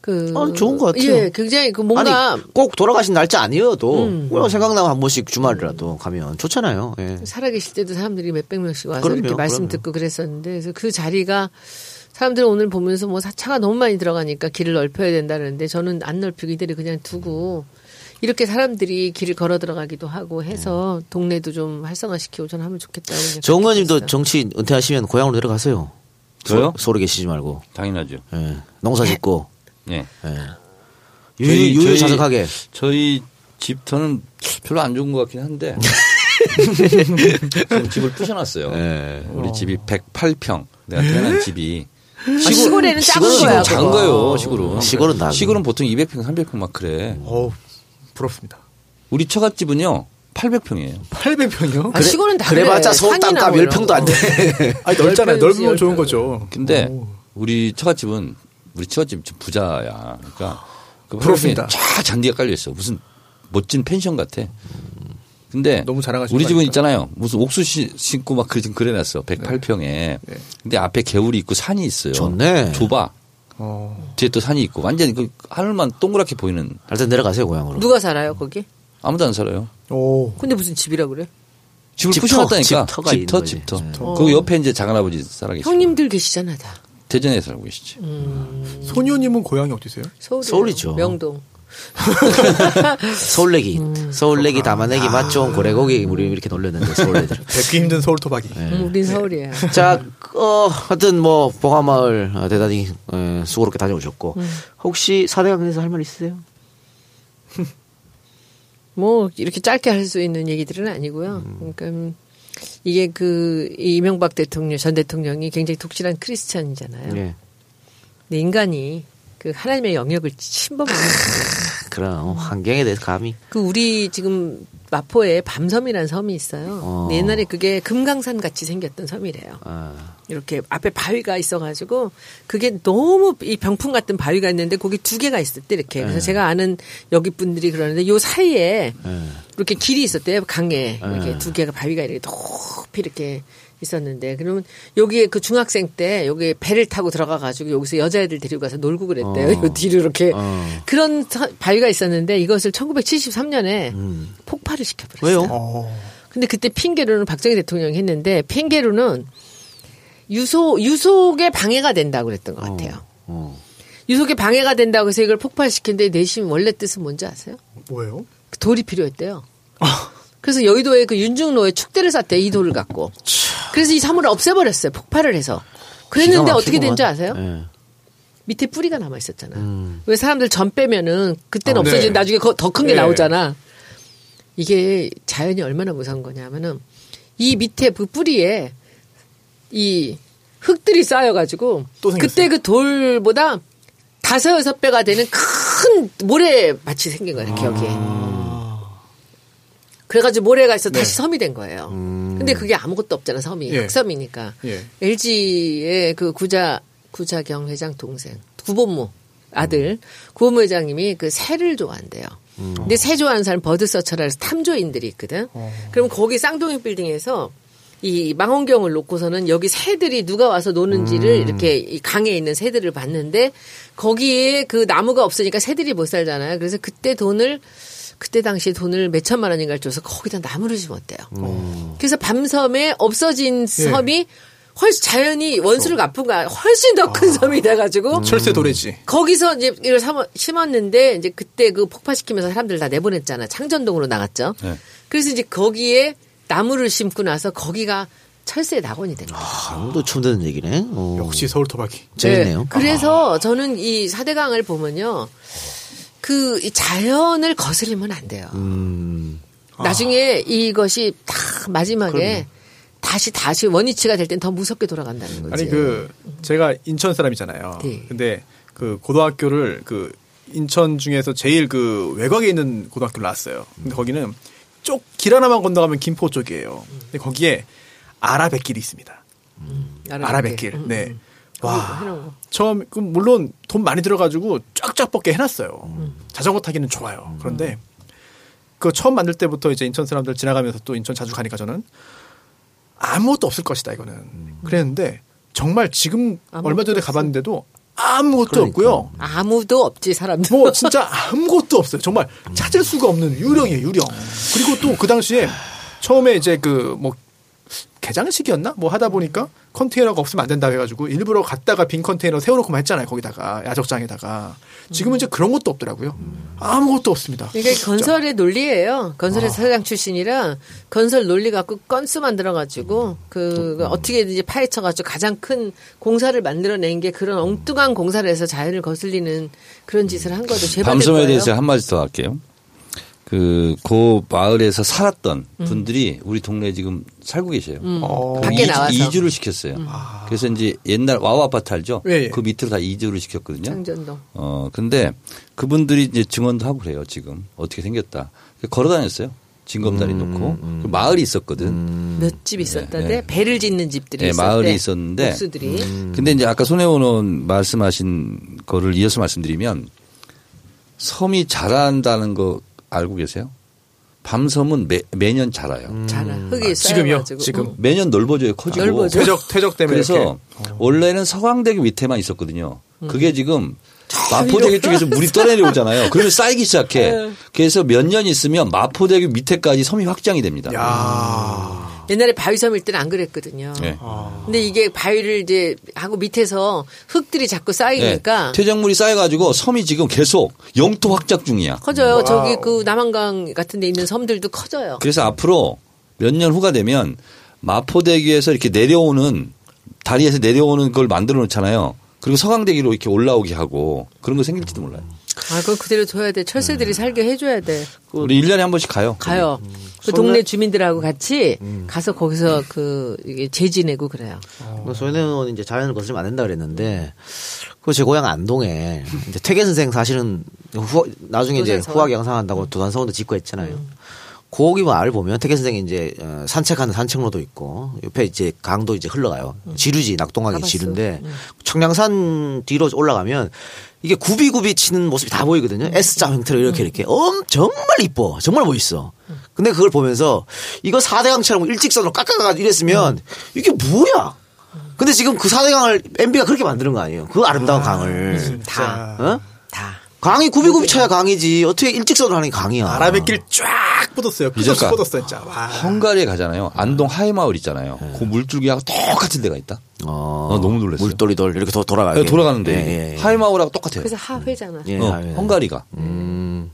그 아, 좋은 것 같아요. 예, 굉장히 그 뭔가 아니 꼭 돌아가신 날짜 아니어도 음. 그냥 생각나면 한 번씩 주말이라도 가면 좋잖아요. 예. 살아계실 때도 사람들이 몇백 명씩 와서 그럼요, 이렇게 말씀 그럼요. 듣고 그랬었는데 그래서 그 자리가 사람들은 오늘 보면서 뭐 차가 너무 많이 들어가니까 길을 넓혀야 된다는데 저는 안 넓히고 이대로 그냥 두고 이렇게 사람들이 길을 걸어 들어가기도 하고 해서 동네도 좀 활성화시키고 저는 하면 좋겠다고 그냥 정의원님도 생각했어요. 정치 은퇴하시면 고향으로 내려가세요. 저요? 서, 서울에 계시지 말고 당연하죠. 예. 농사 짓고 네. 예. 저희- 유유 자석하게 저희 집터는 별로 안 좋은 것 같긴 한데 [LAUGHS] 집을 부셔놨어요. 예. 우리 집이 108평. 내가 태어난 집이 아, 시골에는 작은 시골 거야. 작은. 거예요. 시골은. 시골은 다 시골은 보통 200평, 300평 막 그래. 어우, 부럽습니다. 우리 처갓집은요 800평이에요. 800평이요? 아, 시골은 다 그래봤자 그래. 서울 산이나 땅값 뭐 이런 10평도 거. 안 돼. [LAUGHS] 아니, 넓잖아요. 열 넓으면 좋은 열 거죠. 근데 오. 우리 처갓집은 우리 처갓집 좀 부자야. 그러니까 그 부럽습니다. 쫙 잔디가 깔려 있어. 무슨 멋진 펜션 같아. 근데 너무 우리 거 집은 아닙니까? 있잖아요. 무슨 옥수수 심고 막 그래 그래 놨어. 108평에. 근데 앞에 개울이 있고 산이 있어요. 좋네. 좁아. 어. 뒤에 또 산이 있고 완전히 그 하늘만 동그랗게 보이는 일단 내려가세요 고향으로. 누가 살아요 거기? 아무도 안 살아요. 오. 근데 무슨 집이라 그래? 집을 집터, 부셔놨다니까. 있는 집터, 거지. 집터. 집터. 그 옆에 이제 작은아버지 살아계시고. 형님들 계시잖아 다. 대전에 살고 계시지. 소녀님은 고향이 어디세요? 서울 서울이죠. 명동. [LAUGHS] 서울내기, 음. 서울내기, 담아내기, 맛 좋은 고래고기 우리 이렇게 놀렸는데 서울내들. [LAUGHS] 뵙기 힘든 서울 토박이. 음, 우린 서울이야. [LAUGHS] 자, 어, 하여튼 뭐 봉화마을 어, 대단히 어, 수고롭게 다녀오셨고 음. 혹시 사대강에서 할 말 있으세요? 뭐 이렇게 짧게 할 수 있는 얘기들은 아니고요. 그러니까 음, 이게 그 이명박 대통령 전 대통령이 굉장히 독실한 크리스찬이잖아요. 예. 근데 인간이 그 하나님의 영역을 침범하는. 그럼 환경에 대해서 감히 그 우리 지금 마포에 밤섬이라는 섬이 있어요. 어. 옛날에 그게 금강산 같이 생겼던 섬이래요. 아, 이렇게 앞에 바위가 있어가지고 그게 너무 이 병풍 같은 바위가 있는데 거기 두 개가 있었대 이렇게. 그래서 네. 제가 아는 여기 분들이 그러는데 요 사이에 예. 이렇게 길이 있었대요 강에 이렇게 네. 두 개가 바위가 이렇게 높이 이렇게 있었는데 그러면 여기에 그 중학생 때 여기 배를 타고 들어가 가지고 여기서 여자애들 데리고 가서 놀고 그랬대요. 어. [LAUGHS] 요 뒤로 이렇게 어. 그런 서- 바위가 있었는데 이것을 1973년에 폭발을 시켜버렸어요. 왜요? 어. 근데 그때 핑계로는 박정희 대통령이 했는데 핑계로는 유소 유속에 방해가 된다고 그랬던 것 같아요. 어. 유속에 방해가 된다고 해서 이걸 폭발시켰는데 내심 원래 뜻은 뭔지 아세요? 뭐예요? 그 돌이 필요했대요. 그래서 여의도에 그 윤중로에 축대를 쌌대 이 돌을 갖고. 그래서 이 사물을 없애버렸어요. 폭발을 해서. 그랬는데 어떻게 된지 막히구만. 아세요? 예. 밑에 뿌리가 남아 있었잖아. 음. 왜 사람들 전 빼면은 그때는 아, 없어지고 네. 나중에 더 큰게 네. 나오잖아. 이게 자연이 얼마나 무서운 거냐면은 이 밑에 그 뿌리에 이 흙들이 쌓여가지고? 그때 그 돌보다 다섯 여섯 배가 되는 큰 모래 밭이 생긴 거예요 기억에. 그래가지고 모래가 있어 다시 섬이 된 거예요. 근데 그게 아무것도 없잖아 섬이 예. 흑섬이니까. 예. LG의 그 구자 구자경 회장 동생 구본무 아들 구본무 회장님이 그 새를 좋아한대요. 근데 새 좋아하는 사람 버드 서처라 해서 탐조인들이 있거든. 그럼 거기 쌍둥이 빌딩에서 이 망원경을 놓고서는 여기 새들이 누가 와서 노는지를 이렇게 이 강에 있는 새들을 봤는데 거기에 그 나무가 없으니까 새들이 못 살잖아요. 그래서 그때 돈을 그때 당시에 돈을 몇 천만 원인가를 줘서 거기다 나무를 심었대요. 그래서 밤섬에 없어진 섬이 훨씬 자연이 원수를 갚은 거야. 훨씬 더 큰 섬이 돼가지고 철새 도래지. 거기서 이제 이걸 삼- 심었는데 이제 그때 그 폭파시키면서 사람들 다 내보냈잖아. 창전동으로 나갔죠. 네. 그래서 이제 거기에 나무를 심고 나서 거기가 철새 낙원이 된 거예요. 아무도 처음 듣는 얘기네. 어. 역시 서울 토박이. 재밌네요. 네. 그래서 저는 이 사대강을 보면요. 그이 자연을 거스르면 안 돼요. 음. 나중에 이것이 다 마지막에 다시 다시 원위치가 될 땐 더 무섭게 돌아간다는 거지. 아니 그 제가 인천 사람이잖아요. 네. 근데 그 고등학교를 그 인천 중에서 제일 그 외곽에 있는 고등학교를 나왔어요. 근데 거기는 쪽 길 하나만 건너가면 김포 쪽이에요. 근데 거기에 아라뱃길이 있습니다. 아라뱃길. 음, 네. 음. 와. 해놓은 거. 처음 그 물론 돈 많이 들어가지고 쫙쫙 뻗게 해놨어요. 자전거 타기는 좋아요. 그런데 그 처음 만들 때부터 이제 인천 사람들 지나가면서 또 인천 자주 가니까 저는 아무것도 없을 것이다 이거는 그랬는데 정말 지금 얼마 전에. 가봤는데도 아무것도 그러니까. 없고요. 아무도 없지 사람들. 뭐 진짜 아무것도 없어요. 정말 찾을 수가 없는 유령이에요, 유령. 그리고 또 그 당시에 처음에 이제 그 뭐 개장식이었나? 뭐 하다 보니까 컨테이너가 없으면 안 된다 해가지고 일부러 갔다가 빈 컨테이너 세워놓고만 했잖아요. 거기다가 야적장에다가 지금은 이제 그런 것도 없더라고요. 아무것도 없습니다. 이게 진짜. 건설의 논리예요. 건설의 사장 출신이라 건설 논리 갖고 건수 만들어가지고 그 어떻게든지 파헤쳐가지고 가장 큰 공사를 만들어낸 게 그런 엉뚱한 공사를 해서 자연을 거슬리는 그런 짓을 한 거죠. 제발 밤섬에 대해서 한 마디 더 할게요. 그, 그 마을에서 살았던 분들이 우리 동네에 지금 살고 계세요. 어. 음. 밖에 나와서. 음. 이주를 시켰어요. 그래서 이제 옛날 와우 아파트 알죠? 예, 예. 그 밑으로 다 이주를 시켰거든요. 창전동. 어, 근데 그분들이 이제 증언도 하고 그래요, 지금. 어떻게 생겼다. 걸어 다녔어요. 징검다리 놓고. 그 마을이 있었거든. 몇 집 있었던데 예, 예. 배를 짓는 집들이 예, 있었대. 마을이 있었는데. 목수들이. 근데 이제 아까 손혜원 의원 말씀하신 거를 이어서 말씀드리면 섬이 자란다는 거 알고 계세요? 밤섬은 매, 매년 자라요. 자라. 흙이 아? 쌓여가지고. 지금? 응. 매년 넓어져요, 커지고. 넓어져. 퇴적 퇴적 때문에 그래서 이렇게. 원래는 서강대교 밑에만 있었거든요. 음. 그게 지금 마포대교 쪽에서 물이 떠내려오잖아요. 그러면 쌓이기 시작해. [LAUGHS] 네. 그래서 몇 년 있으면 마포대교 밑에까지 섬이 확장이 됩니다. 야. 옛날에 바위 섬일 때는 안 그랬거든요. 네. 근데 이게 바위를 이제 하고 밑에서 흙들이 자꾸 네. 쌓이니까 퇴적물이 쌓여가지고 섬이 지금 계속 영토 확장 중이야. 커져요. 저기 그 남한강 같은 데 있는 섬들도 커져요. 그래서 앞으로 몇 년 후가 되면 마포대교에서 이렇게 내려오는 다리에서 내려오는 걸 만들어 놓잖아요. 그리고 서강대기로 이렇게 올라오게 하고 그런 거 생길지도 몰라요. 아, 그건 그대로 둬야 돼. 철새들이 살게 해줘야 돼. 우리 1년에 한 번씩 가요. 가요. 그 동네 주민들하고 같이 음. 가서 거기서 그 이게 재지 내고 그래요. 그 소연의 의원은 이제 자연을 거스르면 안 된다 그랬는데 그제 고향 안동에 이제 퇴계 선생 사실은 후, 나중에 이제? 후학 양상한다고 도산 서원도 짓고 했잖아요. 거기 마을 보면 퇴계 선생이 이제 어, 산책하는 산책로도 있고 옆에 이제 강도 이제 흘러가요. 지류지 낙동강이 가봤어. 지류인데 청량산 뒤로 올라가면 이게 굽이굽이 치는 모습이 다 보이거든요. S자 형태로 이렇게 이렇게 엄 정말 이뻐. 정말 멋있어. 근데 그걸 보면서 이거 사대강처럼 일직선으로 깎아가지고 이랬으면 이게 뭐야? 근데 지금 그 사대강을 MB가 그렇게 만드는 거 아니에요? 그 아름다운 강을. 다. 어? 다. 강이 굽이굽이 쳐야 강이지. 어떻게 일직선으로 하는 게 강이야. 아라뱃길 쫙 뻗었어요. 이제까 뻗었어 진짜. 와. 헝가리에 가잖아요. 안동 하이마을 있잖아요. 그 물줄기하고 똑같은 데가 있다. 어, 어, 너무 놀랐어요. 물돌이돌 이렇게 더 돌아가요. 네, 돌아가는데 예, 예. 하이마을하고 똑같아요. 그래서 하회잖아. 예, 어, 예. 헝가리가. 음,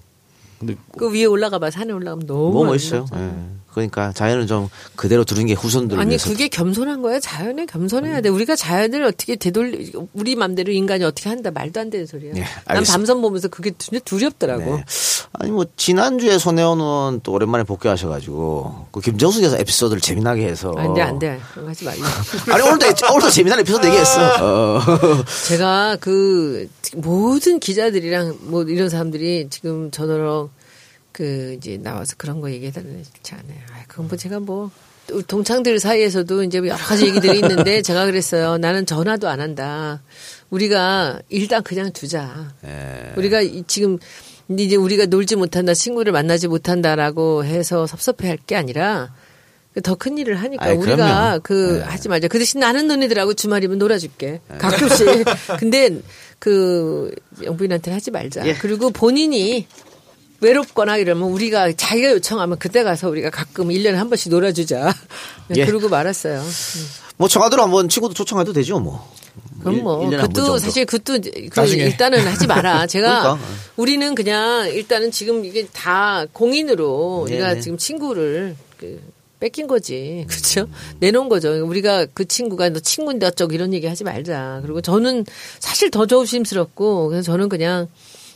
근데 그 위에 올라가 봐 산에 올라가면 너무 너무 멋있어요. 예. 그러니까 자연을 좀 그대로 두는 게 후손들을 아니 위해서. 그게 겸손한 거야. 자연에 겸손해야 돼. 우리가 자연을 어떻게 되돌리 우리 맘대로 인간이 어떻게 한다 말도 안 되는 소리야. 예, 난. 밤섬 보면서 그게 두렵더라고. 네. 아니 뭐 지난주에 손혜원 의원 또 오랜만에 복귀하셔가지고 그 김정숙에서 에피소드를 재미나게 해서 안 돼, 안 돼. 하지 말고. [LAUGHS] 아니 오늘도 오늘도 재미난 에피소드 얘기했어. [LAUGHS] 어. 제가 그 모든 기자들이랑 뭐 이런 사람들이 지금 저더러 그 이제 나와서 그런 거 얘기해달라는 지 않아요. 아, 그건 뭐 제가 뭐 동창들 사이에서도 이제 여러 가지 얘기들이 있는데 [LAUGHS] 제가 그랬어요. 나는 전화도 안 한다. 우리가 일단 그냥 두자. 예. 우리가 이- 지금 이제 우리가 놀지 못한다, 친구를 만나지 못한다라고 해서 섭섭해할 게 아니라 더큰 일을 하니까 아이, 우리가 그럼요. 네. 그 하지 말자. 그 대신 나는 너네들하고 주말이면 놀아줄게. 가끔씩. [LAUGHS] 근데 그 영부인한테는 하지 말자. 예. 그리고 본인이 외롭거나 이러면 우리가 자기가 요청하면 그때 가서 우리가 가끔 1년에 한 번씩 놀아주자. [LAUGHS] 예. 그러고 말았어요. 뭐 청와대로 한번 친구도 초청해도 되죠 뭐. 그럼 일- 뭐 그것도. 사실 그것도 그. 일단은 하지 마라. [LAUGHS] 제가 그러니까. 우리는 그냥 일단은 지금 이게 다 공인으로 우리가 네네. 지금 친구를 그 뺏긴 거지. [LAUGHS] 그렇죠? 내놓은 거죠. 우리가 그 친구가 너 친구인데 어쩌고 이런 얘기 하지 말자. 그리고 저는 사실 더 조심스럽고 그래서 저는 그냥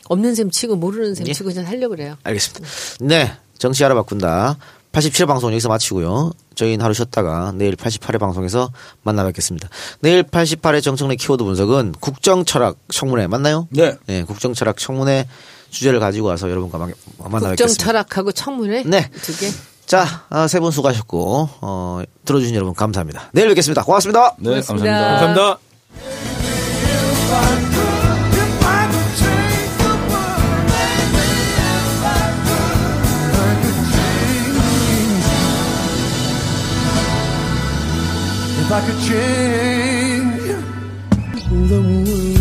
없는 셈 치고 모르는 셈 예. 치고 그냥 살려고 그래요. 알겠습니다. 네. 정치 알아바꾼다. 87회 방송 여기서 마치고요. 저희는 하루 쉬었다가 내일 88회 방송에서 만나 뵙겠습니다. 내일 88회 정청래 키워드 분석은 국정철학 청문회 맞나요? 네. 네. 국정철학 청문회 주제를 가지고 와서 여러분과 만- 만나 국정 뵙겠습니다. 철학하고 청문회 네. 두 개. 자, 세분 수고하셨고, 어, 들어주신 여러분 감사합니다. 내일 뵙겠습니다. 고맙습니다. 네, 고맙습니다. 감사합니다. 감사합니다. If I could change the world.